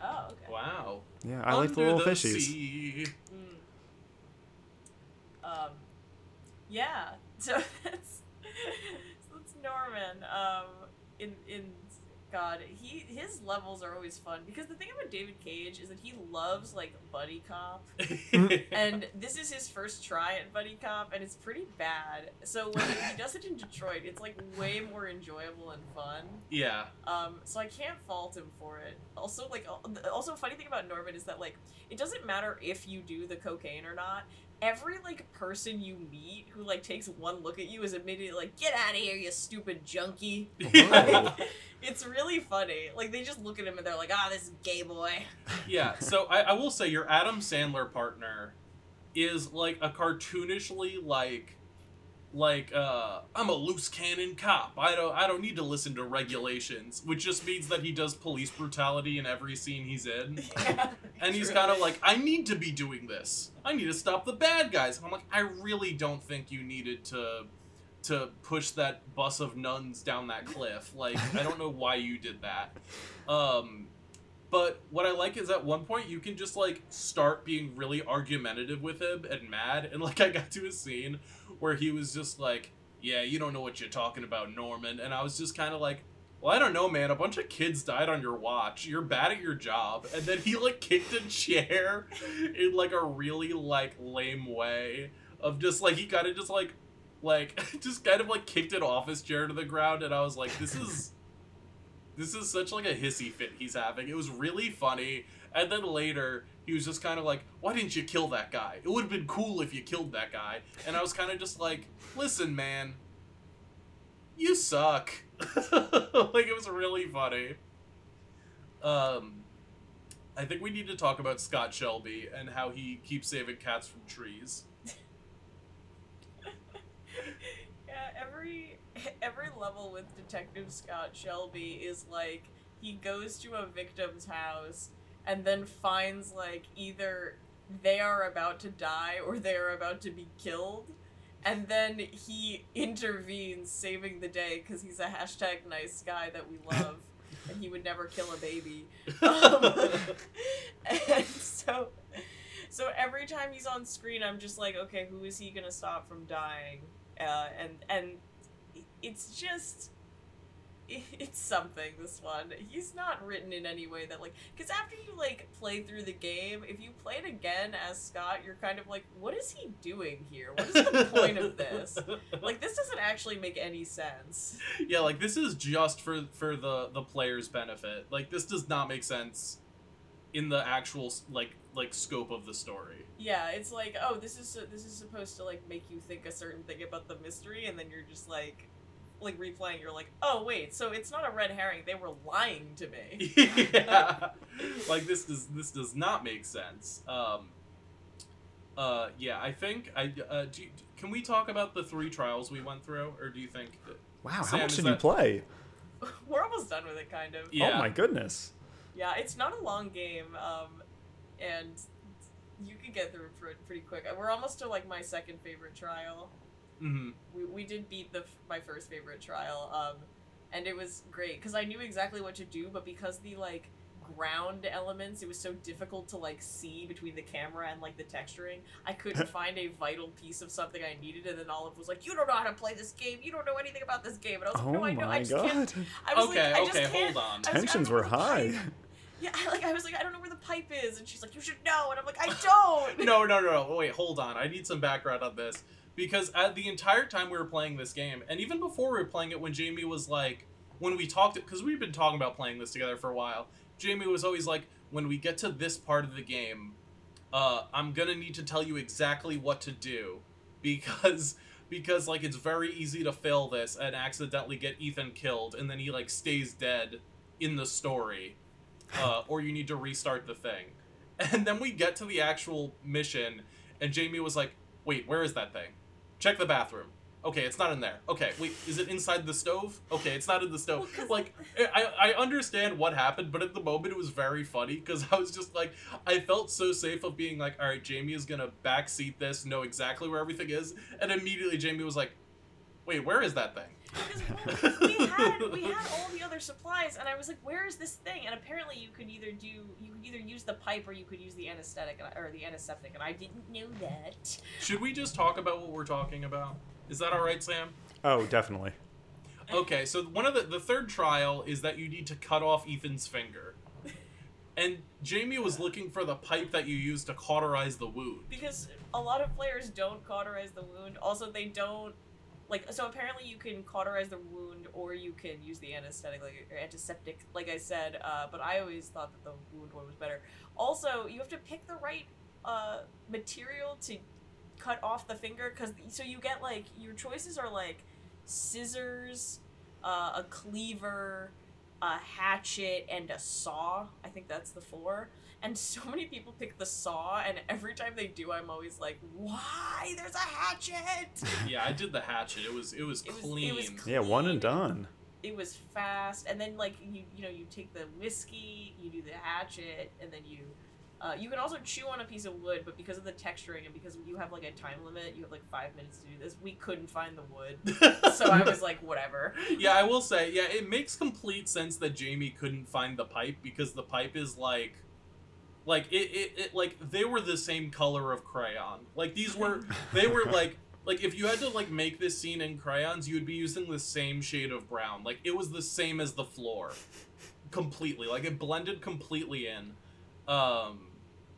Oh, okay. wow. Yeah, I like the Under little fishies. Mm. Um, yeah. So that's so that's Norman. Um, in in God, he his levels are always fun because the thing about David Cage is that he loves like buddy cop, and this is his first try at buddy cop, and it's pretty bad. So when he does it in Detroit, it's like way more enjoyable and fun. yeah. Um, so I can't fault him for it. Also, like, also funny thing about Norman is that like it doesn't matter if you do the cocaine or not. Every like person you meet who like takes one look at you is immediately like, "Get out of here, you stupid junkie." It's really funny. Like they just look at him and they're like, "Ah, this is gay boy." yeah, so I, I will say your Adam Sandler partner is like a cartoonishly like like uh, I'm a loose cannon cop. I don't I don't need to listen to regulations, which just means that he does police brutality in every scene he's in. And he's kind of like, I need to be doing this. I need to stop the bad guys. And I'm like, I really don't think you needed to to push that bus of nuns down that cliff. Like, I don't know why you did that. Um, but what I like is at one point you can just like start being really argumentative with him and mad. And like I got to a scene where he was just like, "Yeah, you don't know what you're talking about, Norman." And I was just kind of like, "Well, I don't know, man. A bunch of kids died on your watch. You're bad at your job." And then he like kicked a chair in like a really like lame way of just like he kind of just like like just kind of like kicked an office chair to the ground and I was like, "This is." This is such like a hissy fit he's having. It was really funny. And then later, he was just kind of like, "Why didn't you kill that guy? It would have been cool if you killed that guy." And I was kind of just like, "Listen, man, you suck." like it was really funny. Um, I think we need to talk about Scott Shelby and how he keeps saving cats from trees. Yeah, every every level with Detective Scott Shelby is like he goes to a victim's house and then finds like either they are about to die or they are about to be killed. And then he intervenes, saving the day because he's a hashtag nice guy that we love, and he would never kill a baby. Um, and so, so every time he's on screen, I'm just like, okay, who is he gonna stop from dying? Uh, and and it's just it's something this one he's not written in any way that like because after you like play through the game if you play it again as scott you're kind of like what is he doing here what is the point of this like this doesn't actually make any sense yeah, like this is just for for the the player's benefit. Like this does not make sense in the actual like like scope of the story. yeah it's like oh this is this is supposed to like make you think a certain thing about the mystery and then you're just like like replaying you're like oh wait so it's not a red herring they were lying to me yeah. like this does this does not make sense. Um uh yeah, I think I uh do you, can we talk about the three trials we went through or do you think that Wow, how much is did you play? we're almost done with it kind of Yeah. Oh my goodness. Yeah, it's not a long game, um, and you can get through it pretty quick. We're almost to like my second favorite trial. Mhm. We, we did beat the my first favorite trial, um, and it was great because I knew exactly what to do, but because the like ground elements, it was so difficult to like see between the camera and like the texturing. I couldn't find a vital piece of something I needed, and then Olive was like, "You don't know how to play this game. You don't know anything about this game." And I was like, Oh "No, I know. I my just can't." god. I was Okay, like, I just okay, can't- hold on. I was like, Tensions were high. pipe- Yeah, I- like I was like, I don't know where the pipe is, and she's like, you should know, and I'm like, I don't. no, no, no, no. Wait, hold on. I need some background on this because at the entire time we were playing this game, and even before we were playing it, when Jamie was like, when we talked, because we've been talking about playing this together for a while. Jamie was always like, when we get to this part of the game, uh, I'm gonna need to tell you exactly what to do because because like it's very easy to fail this and accidentally get Ethan killed, and then he like stays dead in the story, uh, or you need to restart the thing. And then we get to the actual mission, and Jamie was like, "Wait, where is that thing? Check the bathroom. Okay, it's not in there. Okay, wait, is it inside the stove? Okay, it's not in the stove. Well, Like, I I understand what happened, but at the moment it was very funny because I was just like, I felt so safe of being like, all right, Jamie is gonna backseat this, know exactly where everything is, and immediately Jamie was like, wait, where is that thing? Because well, we had we had all the other supplies, and I was like, "Where is this thing?" And apparently, you could either do you could either use the pipe or you could use the anesthetic and I- or the antiseptic, and I didn't know that. Should we just talk about what we're talking about? Is that all right, Sam? Oh, definitely. Okay, so one of the the third trial is that you need to cut off Ethan's finger. And Jamie was looking for the pipe that you use to cauterize the wound. Because a lot of players don't cauterize the wound. Also, they don't like. So apparently, you can cauterize the wound, or you can use the anesthetic, like or antiseptic, like I said. Uh, but I always thought that the wound one was better. Also, you have to pick the right uh, material to cut off the finger, because so you get like your choices are like scissors, uh, a cleaver. a hatchet, and a saw. I think that's the four. And so many people pick the saw, and every time they do, I'm always like, "Why? There's a hatchet!" Yeah, I did the hatchet. It was it was It was- it clean. Yeah, one and clean. done. It was fast, and then like you you know you take the whiskey, you do the hatchet, and then you. Uh, you can also chew on a piece of wood, but because of the texturing and because you have like a time limit, you have like five minutes to do this. We couldn't find the wood, so I was like, whatever. yeah, I will say, yeah, it makes complete sense that Jamie couldn't find the pipe because the pipe is like, like it, it, it like they were the same color of crayon. Like these were, they were like, like if you had to like make this scene in crayons, you would be using the same shade of brown. Like it was the same as the floor, completely. Like it blended completely in. Um,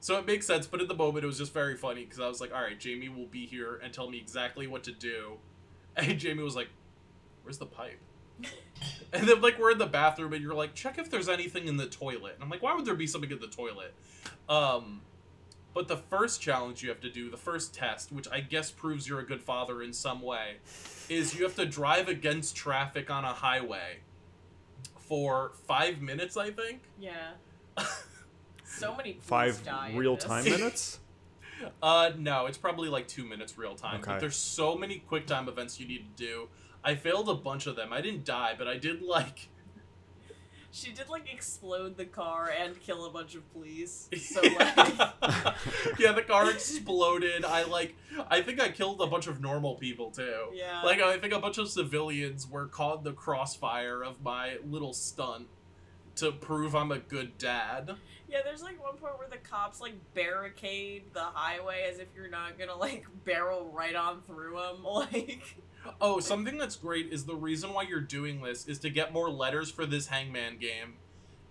so it makes sense, but at the moment it was just very funny because I was like, all right, Jamie will be here and tell me exactly what to do, and Jamie was like, where's the pipe? And then like we're in the bathroom and you're like, check if there's anything in the toilet. And I'm like, why would there be something in the toilet? Um but the first challenge you have to do, the first test, which I guess proves you're a good father in some way, is you have to drive against traffic on a highway for five minutes, I think. Yeah. So many Five real time minutes. Uh, no, it's probably like two minutes real time. Okay. But there's so many quick time events you need to do. I failed a bunch of them. I didn't die, but I did like She did like explode the car and kill a bunch of police. So like, yeah, the car exploded. I like I think I killed a bunch of normal people too. Yeah. Like I think a bunch of civilians were caught in the crossfire of my little stunt to prove I'm a good dad. yeah, there's like one point where the cops like barricade the highway as if you're not gonna like barrel right on through them. Like, Oh, something that's great is the reason why you're doing this is to get more letters for this hangman game.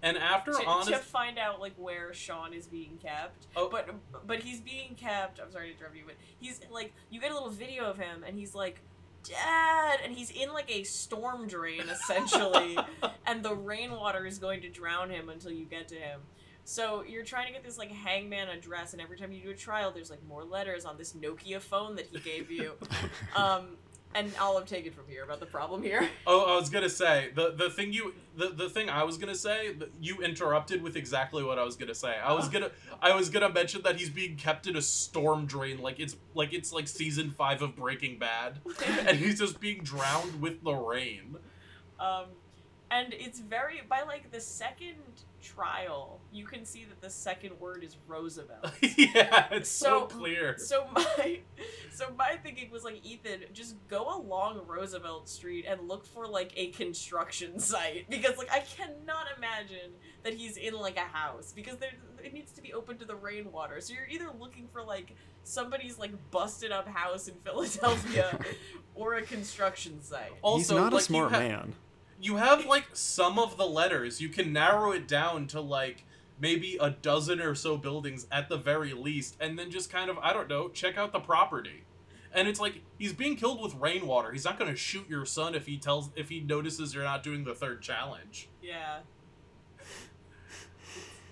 And after to, honest to find out like where Shaun is being kept. Oh. But but he's being kept. I'm sorry to interrupt you, but he's like you get a little video of him and he's like, Dad, and he's in like a storm drain essentially, and the rainwater is going to drown him until you get to him. So you're trying to get this like hangman address, and every time you do a trial, there's like more letters on this Nokia phone that he gave you. um, and I'll have taken from here about the problem here. Oh, I was gonna say the the thing you the, the thing I was gonna say you interrupted with exactly what I was gonna say. I was gonna I was gonna mention that he's being kept in a storm drain like it's like it's like season five of Breaking Bad, and he's just being drowned with the rain. Um, and it's very by like the second trial, you can see that the second word is Roosevelt. yeah, it's so, So- clear. so my so my thinking was like Ethan, just go along Roosevelt Street and look for like a construction site because like I cannot imagine that he's in like a house because there it needs to be open to the rainwater. So you're either looking for like somebody's like busted up house in Philadelphia or a construction site. Also, He's not like, a smart you ha- man. You have like some of the letters. You can narrow it down to like maybe a dozen or so buildings at the very least and then just kind of i don't know check out the property. And it's like he's being killed with rainwater. He's not going to shoot your son if he tells if he notices you're not doing the third challenge. Yeah.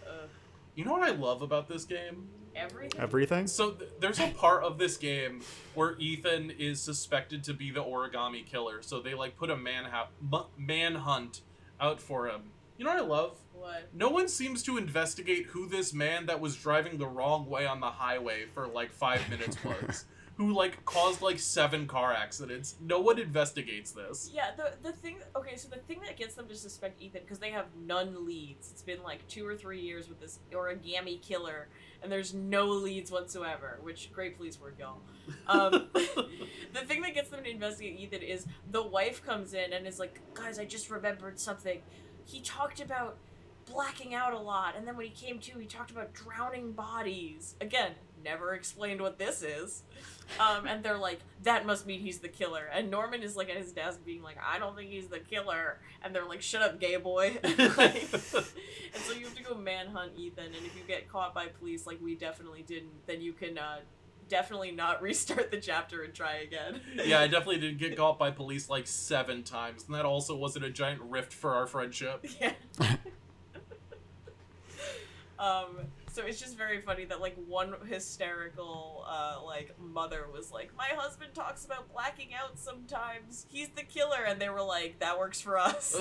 Uh, you know what i love about this game everything. Everything. so th- there's a part of this game where Ethan is suspected to be the origami killer. So they like put a manhunt manhunt out for him. You know what I love? What? No one seems to investigate who this man that was driving the wrong way on the highway for like five minutes was. who like caused like seven car accidents. No one investigates this. Yeah, the the thing. Okay, so the thing that gets them to suspect Ethan because they have none leads. It's been like two or three years with this origami killer, and there's no leads whatsoever. Which great police work, y'all. Um, the thing that gets them to investigate Ethan is the wife comes in and is like, "Guys, I just remembered something. He talked about." blacking out a lot and then when he came to he talked about drowning bodies again never explained what this is um, and they're like that must mean he's the killer and norman is like at his desk being like i don't think he's the killer and they're like shut up gay boy Like, and so you have to go manhunt ethan and if you get caught by police like we definitely didn't then you can uh, definitely not restart the chapter and try again yeah, I definitely did get caught by police like seven times, and that also wasn't a giant rift for our friendship. Yeah. um. So it's just very funny that like one hysterical uh, like mother was like, "My husband talks about blacking out sometimes. He's the killer," and they were like, "That works for us.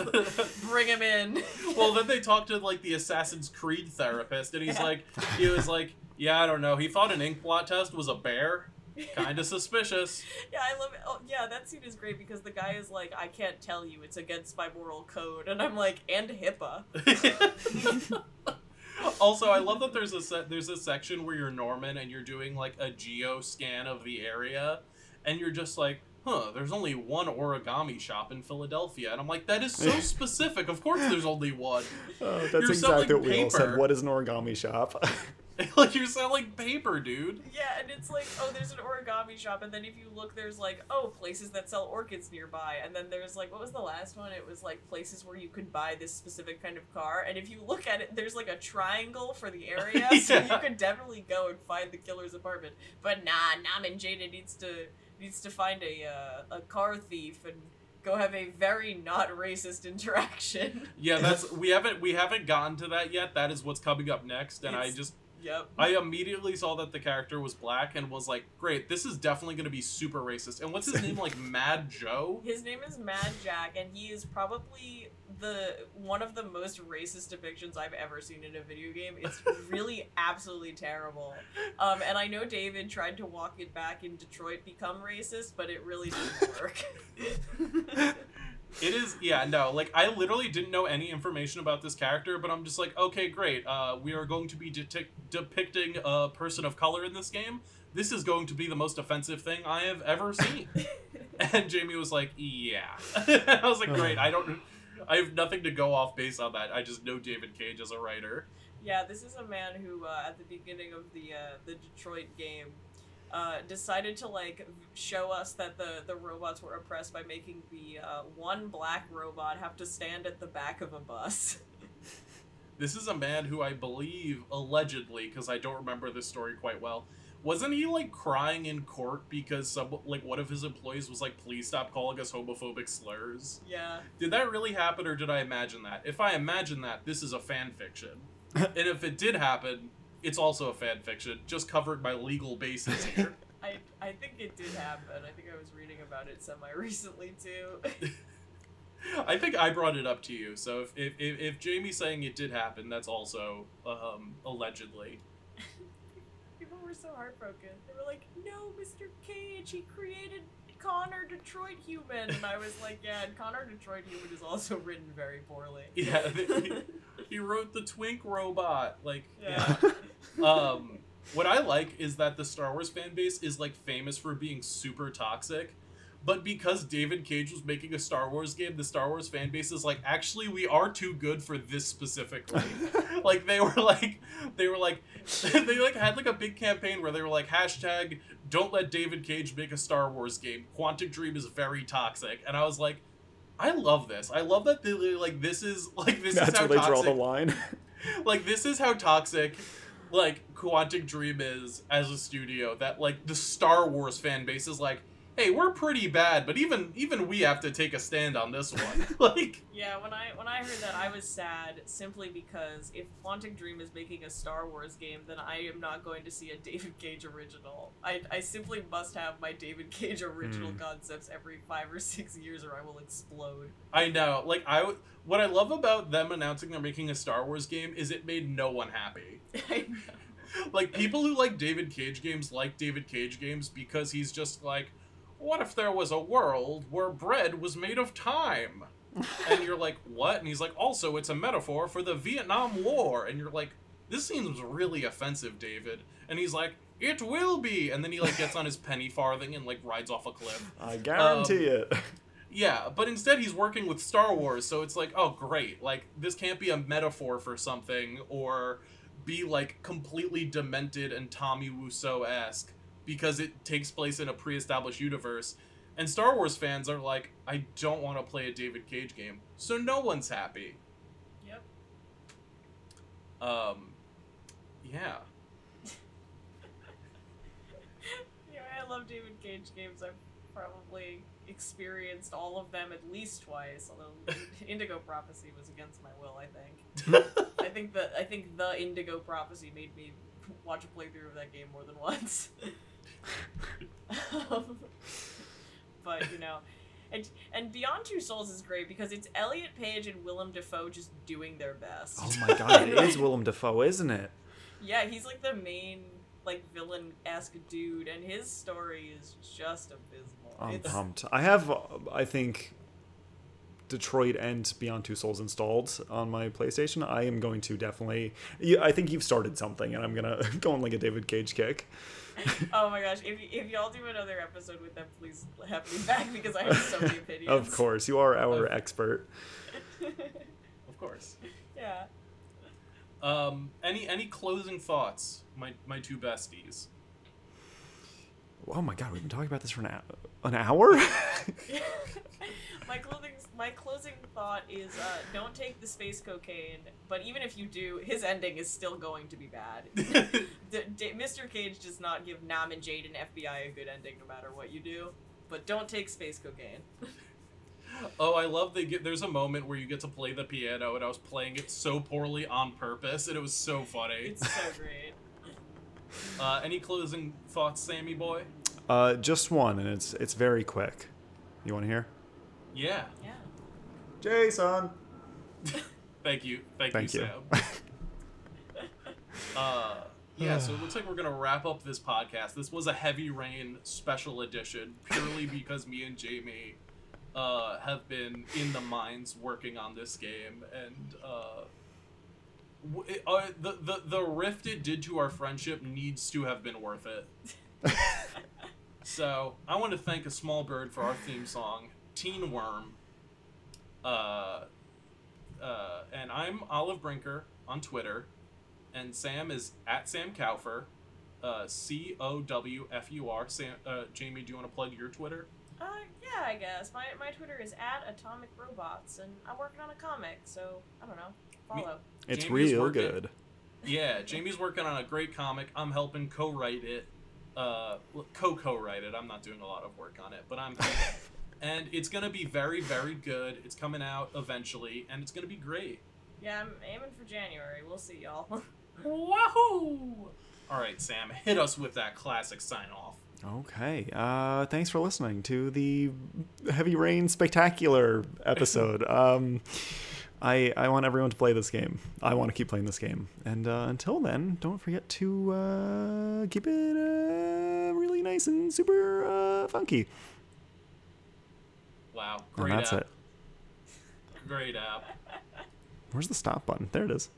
Bring him in." well, then they talked to like the Assassin's Creed therapist, and he's Yeah. like, he was like, yeah, I don't know. He thought an ink blot test was a bear. Kind of suspicious. yeah, I love it. Oh, yeah, that scene is great because the guy is like, "I can't tell you. It's against my moral code," and I'm like, "And HIPAA." also, I love that there's a se- there's a section where you're Norman and you're doing like a geo scan of the area, and you're just like, huh, there's only one origami shop in Philadelphia, and I'm like, that is so specific. Of course, there's only one. Oh, that's You're exactly what we all said. paper. What is an origami shop? like you're selling paper, dude. Yeah, and it's like, oh, there's an origami shop, and then if you look, there's like, oh, places that sell orchids nearby, and then there's like, what was the last one? It was like places where you could buy this specific kind of car, and if you look at it, there's like a triangle for the area, so you could definitely go and find the killer's apartment. But nah, Norman Jayden needs to needs to find a uh, a car thief and go have a very not racist interaction. Yeah, that's we haven't we haven't gotten to that yet. That is what's coming up next, and I just yep. I immediately saw that the character was black and was like, great, this is definitely going to be super racist. And what's his name? Like Mad Joe? His name is Mad Jack, and he is probably the one of the most racist depictions I've ever seen in a video game. It's really absolutely terrible. Um, and I know David tried to walk it back in Detroit become racist, but it really didn't work. It is, yeah, no, like I literally didn't know any information about this character, but I'm just like, okay, great. Uh, we are going to be detic- depicting a person of color in this game. This is going to be the most offensive thing I have ever seen. and Jamie was like, yeah. I was like, great. I don't. I have nothing to go off based on that. I just know David Cage as a writer. Yeah, this is a man who, uh, at the beginning of the uh, the Detroit game, uh, decided to like show us that the the robots were oppressed by making the uh, one black robot have to stand at the back of a bus. This is a man who I believe, allegedly, because I don't remember this story quite well, wasn't he like crying in court because some like one of his employees was like, "Please stop calling us homophobic slurs"? yeah. Did that really happen, or did I imagine that? If I imagine that, this is a fan fiction, and if it did happen, it's also a fan fiction, just covered my legal basis here. I, I think it did happen. I think I was reading about it semi recently too. I think I brought it up to you, so if if, if, if Jamie's saying it did happen, that's also um, allegedly. People were so heartbroken. They were like, "No, Mr. Cage, he created Connor Detroit Human," and I was like, "Yeah, and Connor Detroit Human is also written very poorly." Yeah, he, he wrote the Twink robot. Like, Yeah. yeah. Um, what I like is that the Star Wars fan base is like famous for being super toxic. But because David Cage was making a Star Wars game, the Star Wars fan base is like, actually, we are too good for this specifically. like they were like, they were like, they like had like a big campaign where they were like, hashtag Don't let David Cage make a Star Wars game. Quantic Dream is very toxic, and I was like, I love this. I love that they like this is like this That's is how where they toxic draw the line. like this is how toxic like Quantic Dream is as a studio that like the Star Wars fan base is like, hey, we're pretty bad, but even even we have to take a stand on this one. like Yeah, when I when I heard that, I was sad simply because if Quantic Dream is making a Star Wars game, then I am not going to see a David Cage original. I, I simply must have my David Cage original Hmm. concepts every five or six years, or I will explode. I know, like I w- what I love about them announcing they're making a Star Wars game is it made no one happy. I know. like people who like David Cage games like David Cage games because he's just like, what if there was a world where bread was made of time? and you're like, what? And he's like, also, it's a metaphor for the Vietnam War. And you're like, this seems really offensive, David. And he's like, it will be. And then he like gets on his penny farthing and like rides off a cliff. I guarantee Um, it. Yeah, but instead he's working with Star Wars, so it's like, oh great, like this can't be a metaphor for something or be like completely demented and Tommy Wiseau esque because it takes place in a pre-established universe. And Star Wars fans are like, I don't want to play a David Cage game, so no one's happy. Yep. Um, yeah. Anyway, I love David Cage games. I've probably experienced all of them at least twice. Although Indigo Prophecy was against my will, I think. I think that I think the Indigo Prophecy made me watch a playthrough of that game more than once. Um, but you know, and and Beyond Two Souls is great because it's Elliot Page and Willem Dafoe just doing their best. Oh my god, it is Willem Dafoe, isn't it? Yeah, he's like the main like villain esque dude, and his story is just abysmal. I'm it's, pumped. I have, uh, I think, Detroit and Beyond Two Souls installed on my PlayStation. I am going to definitely. I think you've started something, and I'm gonna go on like a David Cage kick. oh my gosh, if, if y'all do another episode with them, please have me back because I have so many opinions. Of course, you are our Of- expert. Of course. yeah. Um, any any closing thoughts, my my two besties? Oh my god, we've been talking about this for an, an hour. my clothing, my closing thought is uh, don't take the space cocaine. But even if you do, his ending is still going to be bad. D- D- Mr. Cage does not give Norman Jayden FBI a good ending no matter what you do. But don't take space cocaine. Oh, I love the. There's a moment where you get to play the piano, and I was playing it so poorly on purpose, and it was so funny. It's so great. Uh, any closing thoughts, Sammy boy? uh, just one, and it's it's very quick. You want to hear? Yeah. Yeah. Jason. Thank you. Thank, Thank you, you. Sam. uh, yeah, so it looks like we're gonna wrap up this podcast. This was a heavy rain special edition, purely because me and Jamie uh, have been in the mines working on this game, and uh, w- it- uh, the the the rift it did to our friendship needs to have been worth it. so I want to thank a small bird for our theme song, Teen Worm. Uh, uh, and I'm Olive Brinker on Twitter, and Sam is at Sam Cowfur, uh, C O W F U R. Sam, uh, Jamie, do you want to plug your Twitter? Uh, yeah, I guess. My, my Twitter is at Atomic Robots, and I'm working on a comic, so I don't know. Follow. It's Jamie's real working. good. Yeah, Jamie's working on a great comic. I'm helping co-write it, uh, co-co-write it. I'm not doing a lot of work on it, but I'm. and it's gonna be very, very good. It's coming out eventually, and it's gonna be great. Yeah, I'm aiming for January. We'll see, y'all. Wahoo! All right, Sam, hit us with that classic sign off. Okay. Uh, thanks for listening to the Heavy Rain Spectacular episode. um, I I want everyone to play this game. I want to keep playing this game. And uh, until then, don't forget to uh, keep it uh, really nice and super uh, funky. Wow, And that's app. it. Great app. Where's the stop button? There it is.